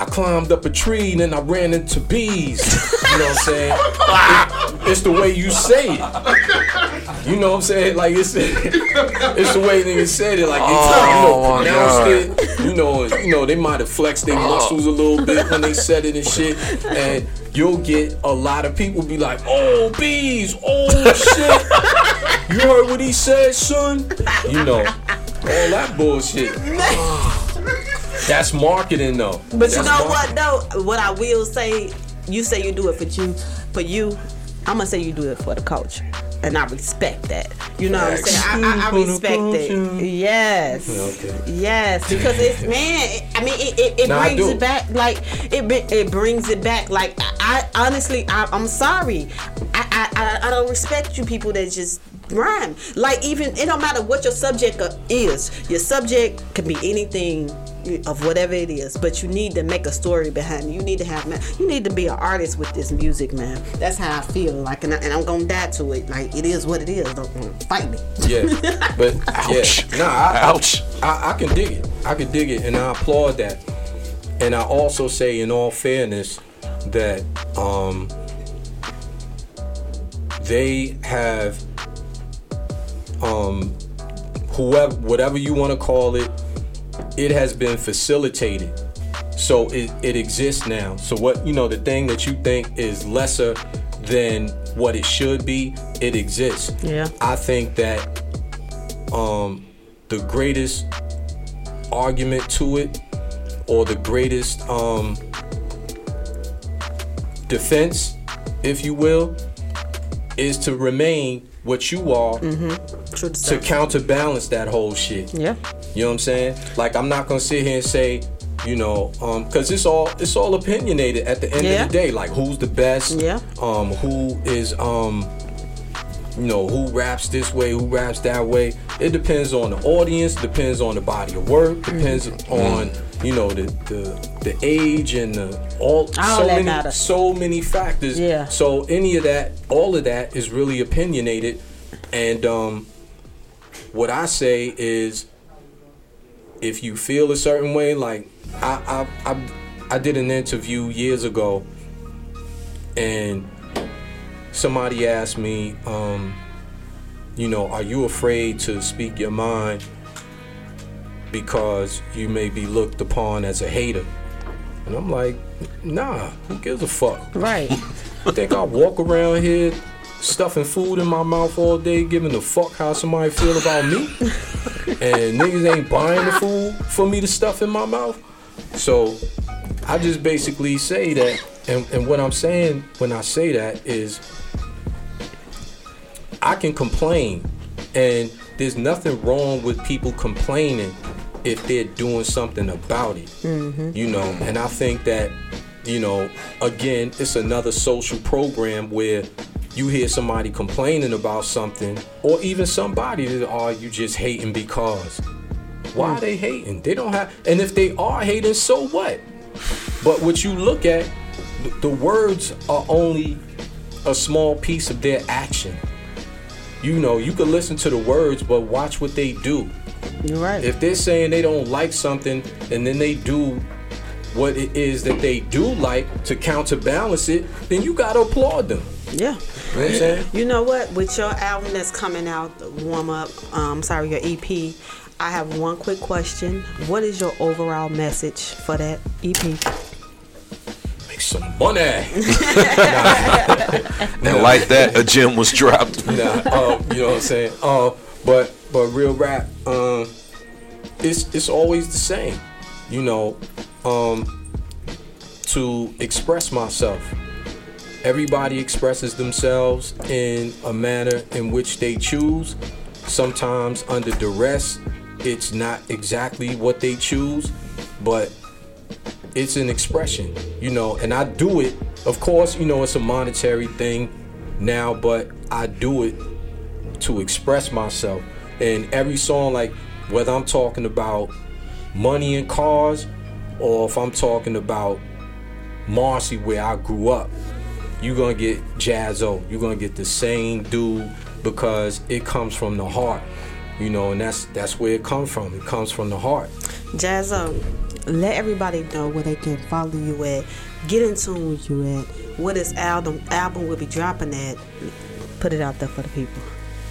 I climbed up a tree and then I ran into bees. You know what I'm saying? It- it's the way you say it. You know what I'm saying? Like it's it's the way niggas said it. Like they Oh, you know, oh, pronounced God. it. You know, you know they might have flexed their oh. muscles a little bit when they said it and shit. And you'll get a lot of people be like, "Oh, bees, oh shit, you heard what he said, son?" You know, all that bullshit. That's marketing, though. But you know marketing. what though? What I will say, you say you do it for you, for you. I'm gonna say you do it for the culture, and I respect that. You know what I'm saying? I, I, I respect it. Yes. Okay. Yes, because it's man. I mean, it, it, it brings it back. Like it, it brings it back. Like I, I honestly, I, I'm sorry. I, I, I, don't respect you people that just rhyme. Like even it don't matter what your subject is. Your subject can be anything of whatever it is, but you need to make a story behind it. You need to have man. You need to be an artist with this music, man. That's how I feel. Like, and, I, and I'm gonna die to it. Like it is what it is. Don't fight me. Yeah, but Ouch. yeah, nah, I, Ouch. I, I can dig it. I can dig it, and I applaud that. And I also say, in all fairness, that um, they have um, whoever, whatever you want to call it, it has been facilitated. So it, it exists now. So what you know, the thing that you think is lesser than what it should be, it exists. Yeah. I think that um, the greatest argument to it, or the greatest um, defense, if you will, is to remain what you are True to counterbalance that whole shit. Yeah. You know what I'm saying? Like I'm not gonna sit here and say, you know, um, cause it's all it's all opinionated at the end Yeah. of the day. Like who's the best? Yeah. Um, who is um, you know, who raps this way, who raps that way. It depends on the audience, depends on the body of work, depends Mm-hmm. on you know the the the age and the all, All so many matters. so many factors. Yeah. So any of that, all of that is really opinionated, and um, what I say is, if you feel a certain way, like I I I, I did an interview years ago, and somebody asked me, um, you know, are you afraid to speak your mind because you may be looked upon as a hater? And I'm like, nah, who gives a fuck? Right. I think I walk around here stuffing food in my mouth all day, giving the fuck how somebody feel about me. and niggas ain't buying the food for me to stuff in my mouth. So I just basically say that, and, and what I'm saying when I say that is I can complain, and there's nothing wrong with people complaining if they're doing something about it. Mm-hmm. You know, and I think that, you know, again, it's another social program where you hear somebody complaining about something, or even somebody that are you just hating because. Why are they hating? They don't have, and if they are hating, so what? But what you look at, the words are only a small piece of their action. You know, you can listen to the words, but watch what they do. You're right. If they're saying they don't like something and then they do what it is that they do like to counterbalance it, then you gotta applaud them. Yeah. You know what I'm saying? You know what? With your album that's coming out, the warm up, um, sorry, your EP, I have one quick question. What is your overall message for that EP? Make some money. And like that, a gem was dropped. nah, uh, you know what I'm saying? Uh, but but real rap, um, it's it's always the same. You know, um, to express myself. Everybody expresses themselves in a manner in which they choose. Sometimes under duress, it's not exactly what they choose, but it's an expression, you know, and I do it. Of course, you know, it's a monetary thing now, but I do it to express myself. And every song, like whether I'm talking about money and cars, or if I'm talking about Marcy, where I grew up, you're gonna get Jaz-O. You're gonna get the same dude because it comes from the heart, you know, and that's that's where it comes from. It comes from the heart. Jaz-O, let everybody know where they can follow you at, get in tune with you at, where this album album will be dropping at. Put it out there for the people.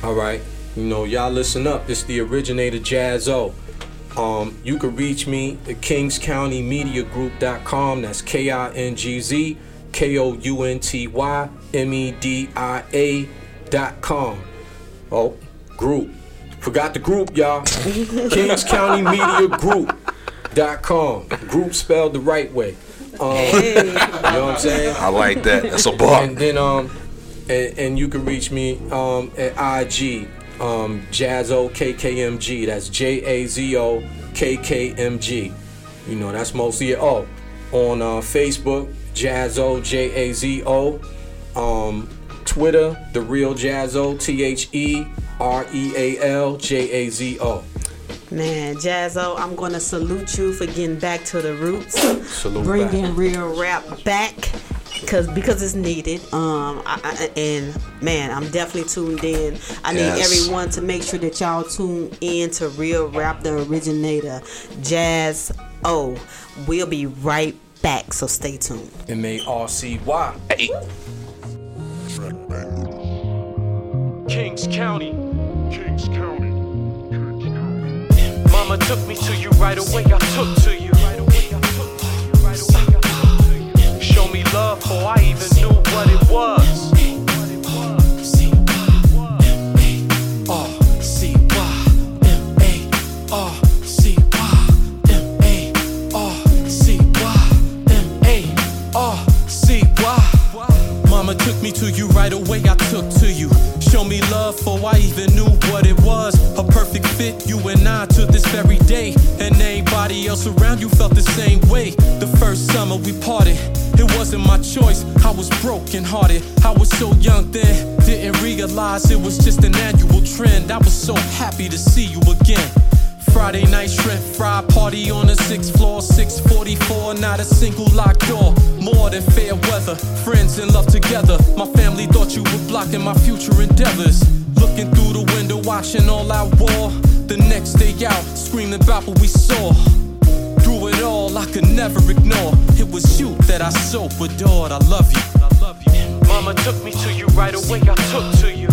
All right. You know, y'all listen up. It's the originator Jaz-O. Um, you can reach me at kingzkountymediagroup.com. That's K I N G Z K O U N T Y M E D I A dot com. Oh, group. Forgot the group, y'all. Kings County Media Group dot com. Group spelled the right way. Um, You know what I'm saying? I like that. That's a bar. And then um, and, and you can reach me um at IG um Jazzo KKMG. That's J A Z O K K M G. You know that's mostly it. Oh, on uh, Facebook Jazzo J A Z O. Um, Twitter The Real Jazzo T H E R E A L J A Z O. Man, Jaz-O, I'm gonna salute you for getting back to the roots, Salute bringing back. real rap back, because because it's needed. Um, I, I, and man, I'm definitely tuned in. I need Yes. everyone to make sure that y'all tune in to Real Rap, the originator, Jazz O. We'll be right back, so stay tuned. M A R C Y. Hey. Kings County. Kings County. Mama took me to you right away. I took to you. Love before I even knew what it was. Took me to you right away. I took to you. Show me love before I even knew what it was. A perfect fit, you and I to this very day. And anybody else around you felt the same way. The first summer we parted, it wasn't my choice. I was broken hearted. I was so young then, didn't realize it was just an annual trend. I was so happy to see you again. Friday night shrimp fry party on the sixth floor, 644, not a single locked door. More than fair weather, friends in love together. My family thought you were blocking my future endeavors. Looking through the window, watching all our war. The next day out, screaming about what we saw. Through it all, I could never ignore. It was you that I so adored. I love you. I love you. Mama took me to you right away. I took to you.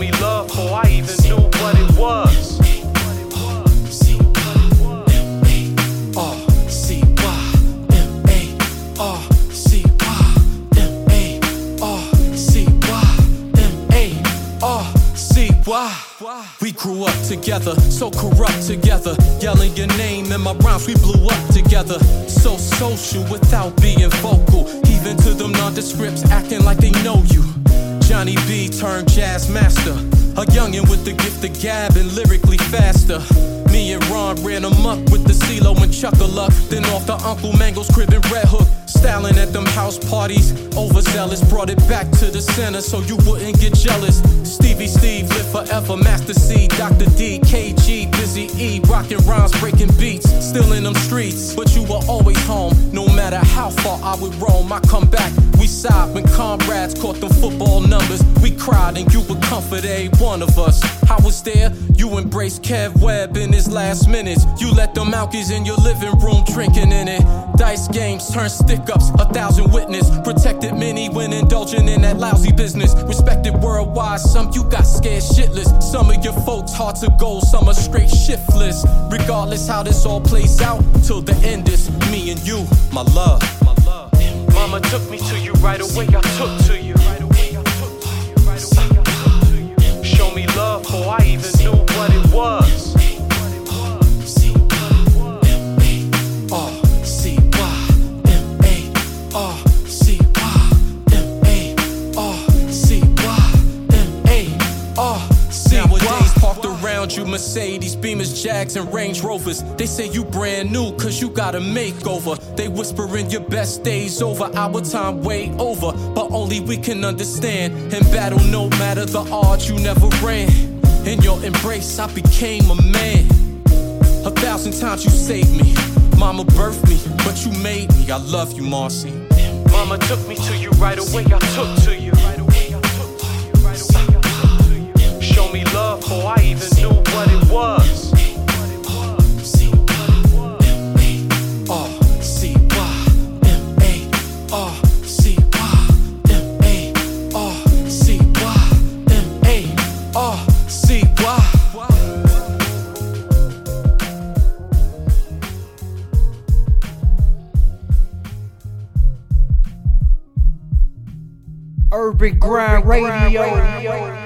Me love before I even knew what it was. We grew up together, so corrupt together. Yelling your name in my rhymes, we blew up together. So social without being vocal. Even to them nondescripts acting like they know you. Johnny B turned jazz master. A youngin' with the gift of gab and lyrically faster. Me and Ron ran amok with the CeeLo and Chuck-a-Luck. Then off the Uncle Mango's crib and Red Hook. Styling at them house parties. Overzealous, brought it back to the center so you wouldn't get jealous. Stevie Steve, live forever. Master C, Dr. D, KG, Busy E. Rockin' rhymes, breaking beats. Still in them streets, but you were always home. No matter how far I would roam, I come back. We side when comrades caught them football numbers. We cried and you would comfort every one of us. I was there, you embraced Kev Webb in his last minutes. You let the Malkies in your living room drinking in it. Dice games turn stick ups, a thousand witness. Protected many when indulging in that lousy business. Respected worldwide, some you got scared shitless. Some of your folks hard to go, some are straight shiftless. Regardless how this all plays out, till the end is me and you, my love. My love. Mama took me to you right away, I took to you. Show me love before I even knew what it was. Mercedes, Beamers, Jags, and Range Rovers. They say you brand new, cause you got a makeover. They whispering your best days over, our time way over. But only we can understand. In battle, no matter the odds, you never ran. In your embrace, I became a man. A thousand times you saved me. Mama birthed me, but you made me. I love you, Marcy. Mama took me to you right away. I took to you. I even knew what it was. Urban Grind Radio.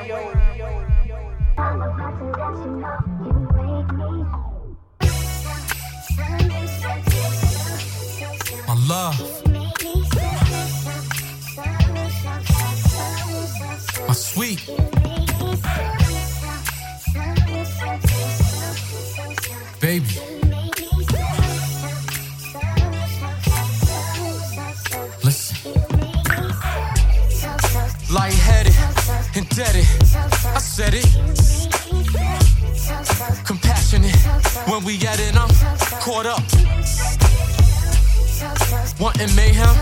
Wanting mayhem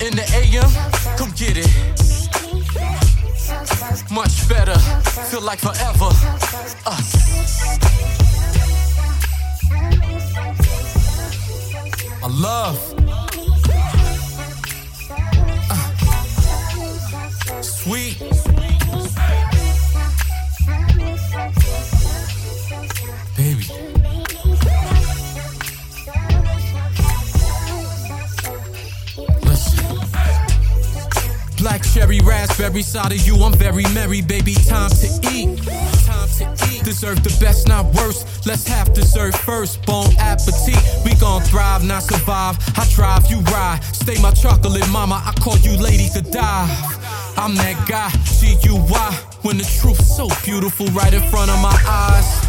in the AM, come get it. Much better, feel like forever. Us. Raspberry side of you, I'm very merry, baby. Time to eat. Time to eat. Deserve the best, not worst. Let's have dessert first. Bon appetit. We gon' thrive, not survive. I drive, you ride. Stay my chocolate mama. I call you Lady Godive. I'm that guy, G U Y. When the truth's so beautiful right in front of my eyes.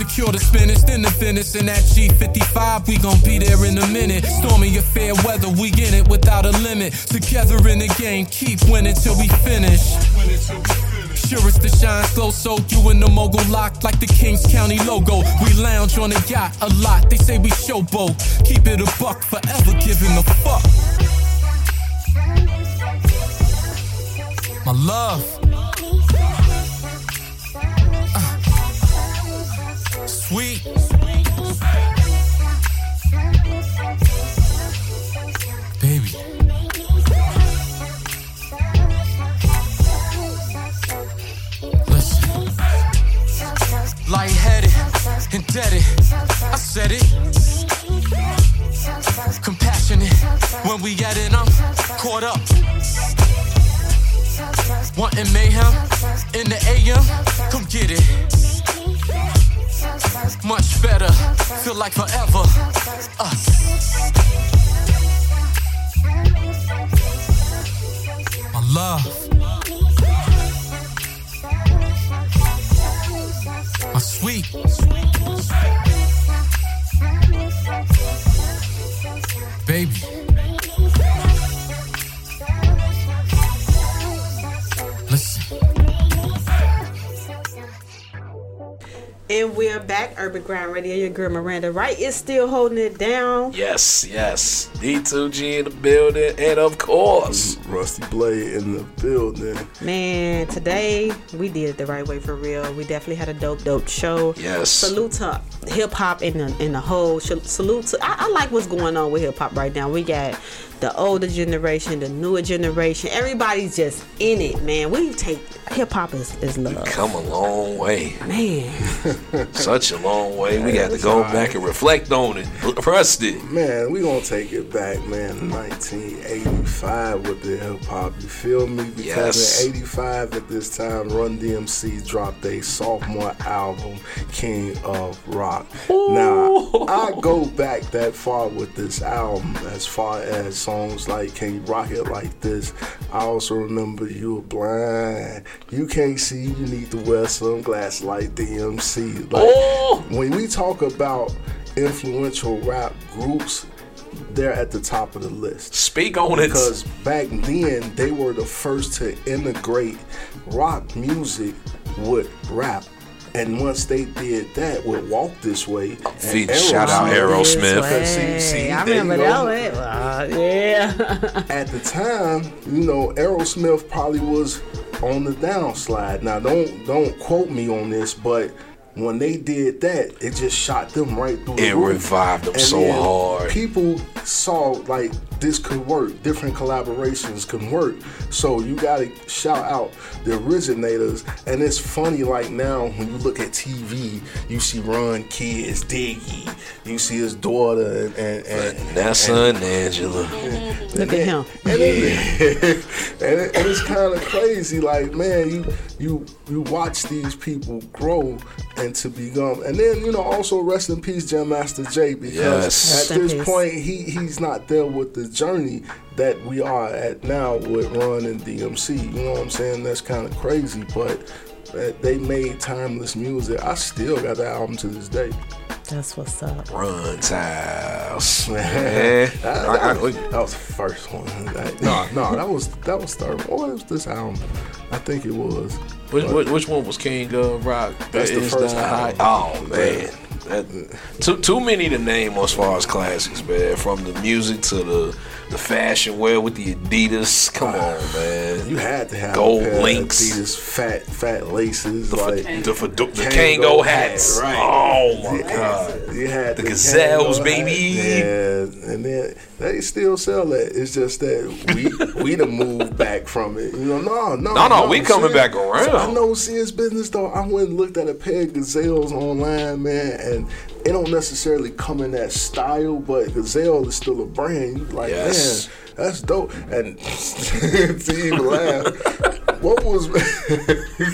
Secure the spinners, then the finish in that G55. We gon' be there in a minute. Stormy or fair weather, we in it without a limit. Together in the game, keep winning till we finish. Sure as the shine glow, so you and the mogul locked like the Kings County logo. We lounge on a yacht a lot. They say we showboat. Keep it a buck, forever giving a fuck. My love. Sweet. Baby. Listen. Lightheaded, indebted. I said it. Compassionate. When we at it, I'm caught up. Wanting mayhem in the AM, come get it much better. Feel like forever. Us. My love. My sweet. Baby. And we're back, Urban Ground Radio. Your girl Miranda Wright is still holding it down. Yes, yes. D2G in the building, and of course, Rusty Blade in the building. Man, today we did it the right way for real. We definitely had a dope, dope show. Yes. Salute to hip hop in the in the whole. Sh- Salute to. I, I like what's going on with hip hop right now. We got the older generation, the newer generation. Everybody's just in it, man. We take hip hop is, is love. come a long way. Man, Such a long way. We got to go back and reflect on it. Rusty. Man, we gonna take it back, man. 1985 with the hip hop. You feel me? Because Yes. in '85 at this time, Run DMC dropped a sophomore album, King of Rock. Now, I go back that far with this album, as far as songs like "Can You Rock It Like This." I also remember "You Were Blind." You can't see. You need to wear sunglasses like DMC. Like oh! when we talk about influential rap groups, they're at the top of the list. Speak on it. Because back then they were the first to integrate rock music with rap. And once they did that with Walk This Way, and shout out Aerosmith. Because see- see, I remember that one. Uh, yeah. At the time, you know, Aerosmith probably was on the downslide. Now, don't don't quote me on this, but when they did that, it just shot them right through the It roof. revived them And so hard. People saw like this could work. Different collaborations can work. So you gotta shout out the originators. And it's funny, like now when you look at TV, you see Run Kids, Diggy, you see his daughter, and and, and Vanessa and Angela. Look at him. and, it- and, it- and it's kind of crazy. Like, man, you you you watch these people grow and to become, and then you know also rest in peace, Jam Master Jay, because Yes. At in this peace. point he he's not there with the journey that we are at now with Run and DMC. You know what I'm saying? That's kind of crazy, but. They made timeless music. I still got the album to this day. That's what's up. Run house. Man, Man. that, I- I- that was, that was the first one. That- no, no, that was that was third. What was this album? I think it was. Which, But- which, which one was King of Rock? That's the first the high- album. Oh man, Too too many to name as far as classics, man. From the music to the the fashion wear with the Adidas. Come on, man. You had to have gold a pair of links. Adidas fat fat laces, like the, fado- the Kangol hats. right? Oh my You- god. You had The the gazelles, Kangol baby. hat. Yeah, and then they still sell that. It's just that we we done moved back from it. You know, no, no, No, no, we coming back around. so I know serious business though. I went and looked at a pair of gazelles online, man, and it don't necessarily come in that style, but gazelle is still a brand. You like, Yes. man, that's dope. And to even laugh, what was?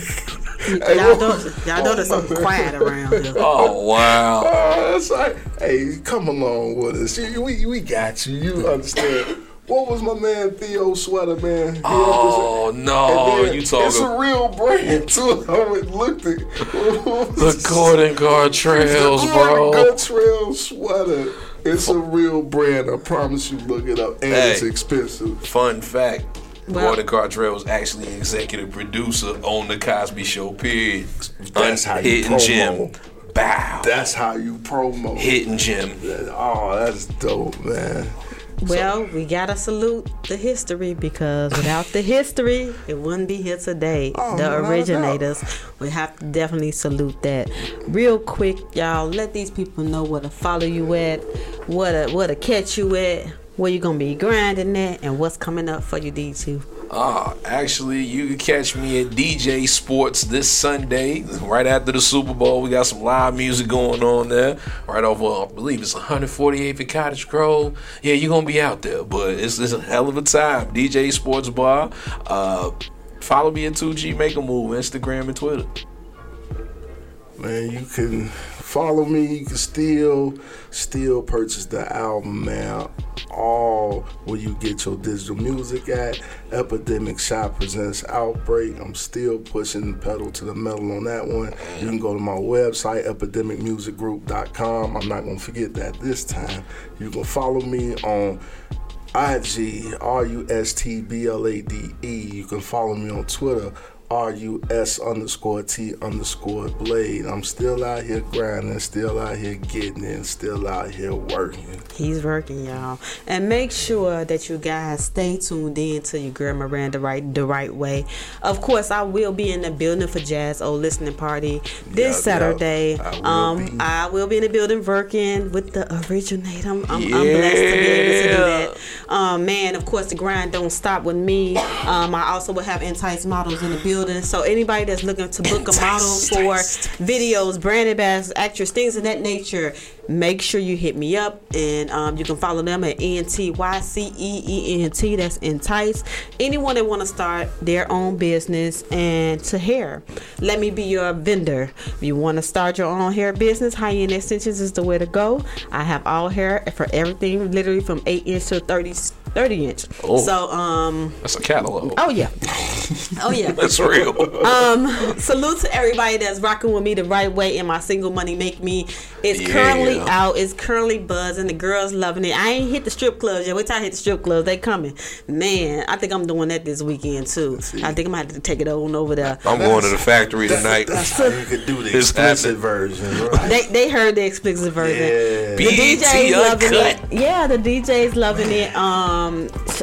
Hey, Y'all what- know, y'all know there's something quiet around here. Oh wow. Oh, that's like, hey, come along with us. You- We, we got you. You understand. What was my man Theo sweater, man? He Oh had this- oh, no, and then you talking It's a real brand too. I went and looked at the Gordon Gartrells, bro. Good Trail sweater. It's a real brand. I promise you. Look it up, and it's expensive. Fun fact. Well- Gordon Gartrell was actually an executive producer on the Cosby Show. Period. That's how you Hidden promo. gem. Bow. That's how you promo. Hidden gem. Oh, that's dope, man. Well, we gotta salute the history because without the history, it wouldn't be here today. Oh, the originators, we have to definitely salute that. Real quick, y'all, let these people know where to follow you at, where to where to catch you at, where you gonna be grinding at, and what's coming up for you, D2. Ah, actually, you can catch me at DJ Sports this Sunday, right after the Super Bowl. We got some live music going on there, right over, I believe it's 148th and Cottage Grove. Yeah, you're gonna be out there, but it's, it's a hell of a time. DJ Sports Bar. Uh, follow me at 2G Make a Move, Instagram and Twitter. Man, you can follow me. You can still, still purchase the album, man. All where you get your digital music at. Epidemic Shop presents Outbreak. I'm still pushing the pedal to the metal on that one. You can go to my website, epidemicmusicgroup.com. I'm not gonna forget that this time. You can follow me on IG, R U S T B L A D E. You can follow me on Twitter, R U S underscore T underscore Blade. I'm still out here grinding, still out here getting it, still out here working. He's working, y'all. And make sure that you guys stay tuned in to your girl Miranda right the right way. Of course, I will be in the building for Jaz-O listening party this Yeah, Saturday. yeah, I will um, be. I will be in the building working with the originator. I'm, I'm, I'm blessed to be able to do that. Um, man, of course, the grind don't stop with me. Um, I also will have Entyce models in the building. So anybody that's looking to book a model for videos, brand ambassadors, actress, things of that nature, make sure you hit me up and um, you can follow them at E N T Y C E E N T. That's Entyce. Anyone that want to start their own business and to hair, let me be your vendor. If you want to start your own hair business, high end extensions is the way to go. I have all hair for everything, literally from 8 inch to 30, 30 inch. Oh. So, um, That's a catalog. oh yeah. Oh yeah. That's real. Um, salute to everybody that's rocking with me the right way in my single money make me. It's Yeah. currently out. It's currently buzzing. The girls loving it. I ain't hit the strip clubs yet. Wait till I hit the strip clubs. They coming. Man, I think I'm doing that this weekend too. I think I'm gonna have to take it on over there. I'm going to the factory That- tonight. That's how you could do the It's explicit happening. version, right? They they heard the explicit version. Yeah. The BET DJs loving it. Yeah, the DJs loving it. Um,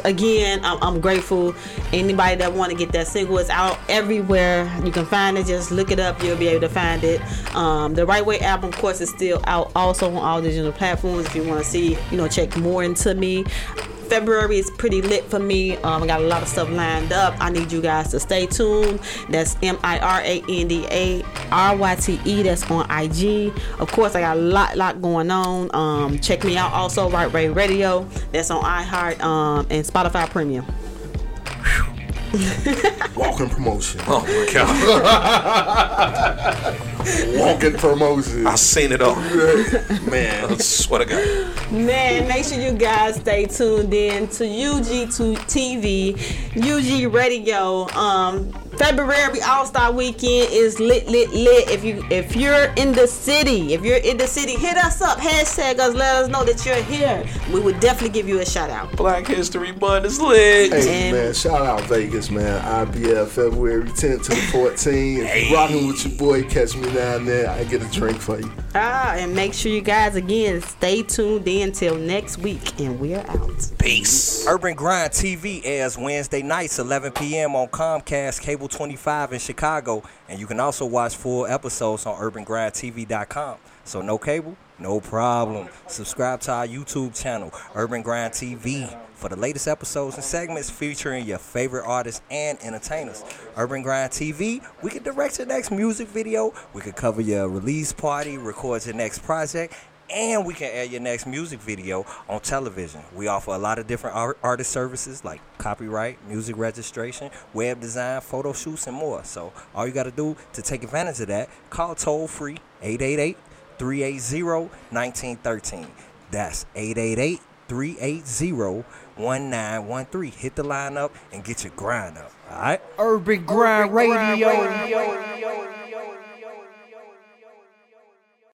again, I'm, I'm grateful. Anybody that want to get that single is out everywhere. You can find it. Just look it up. You'll be able to find it. Um, the Right Way album, of course, is still out. Also on all digital platforms. If you want to see, you know, check more into me. February is pretty lit for me. Um, I got a lot of stuff lined up. I need you guys to stay tuned. That's M I R A N D A R Y T E. That's on IG. Of course, I got a lot, lot going on. Um, check me out also, Right Ray Radio. That's on iHeart um, and Spotify Premium. Walking promotion. Oh my god. Walking promotion. I seen it all. Man, I swear to God. Man, make sure you guys stay tuned in to UG2 TV, UG Radio. Um, February All Star Weekend is lit, lit, lit. If you if you're in the city, if you're in the city, hit us up, hashtag us, let us know that you're here. We would definitely give you a shout out. Black History Month is lit. Hey man, shout out Vegas, man. IBF February 10th to the 14th. If you rocking with your boy, catch me down there. I get a drink for you. Ah, and make sure you guys again stay tuned in till next week, and we're out. Peace. Urban Grind TV airs Wednesday nights, 11 p.m. on Comcast Cable 25 in Chicago, and you can also watch full episodes on UrbanGrindTV.com. So no cable, no problem. Subscribe to our YouTube channel, Urban Grind TV, for the latest episodes and segments featuring your favorite artists and entertainers. Urban Grind TV, we can direct your next music video, we can cover your release party, record your next project, and we can air your next music video on television. We offer a lot of different art- artist services like copyright, music registration, web design, photo shoots, and more. So all you got to do to take advantage of that, call toll free 888 380 1913. That's 888 380 1913. Hit the line up and get your grind up. All right? Urban Grind Radio.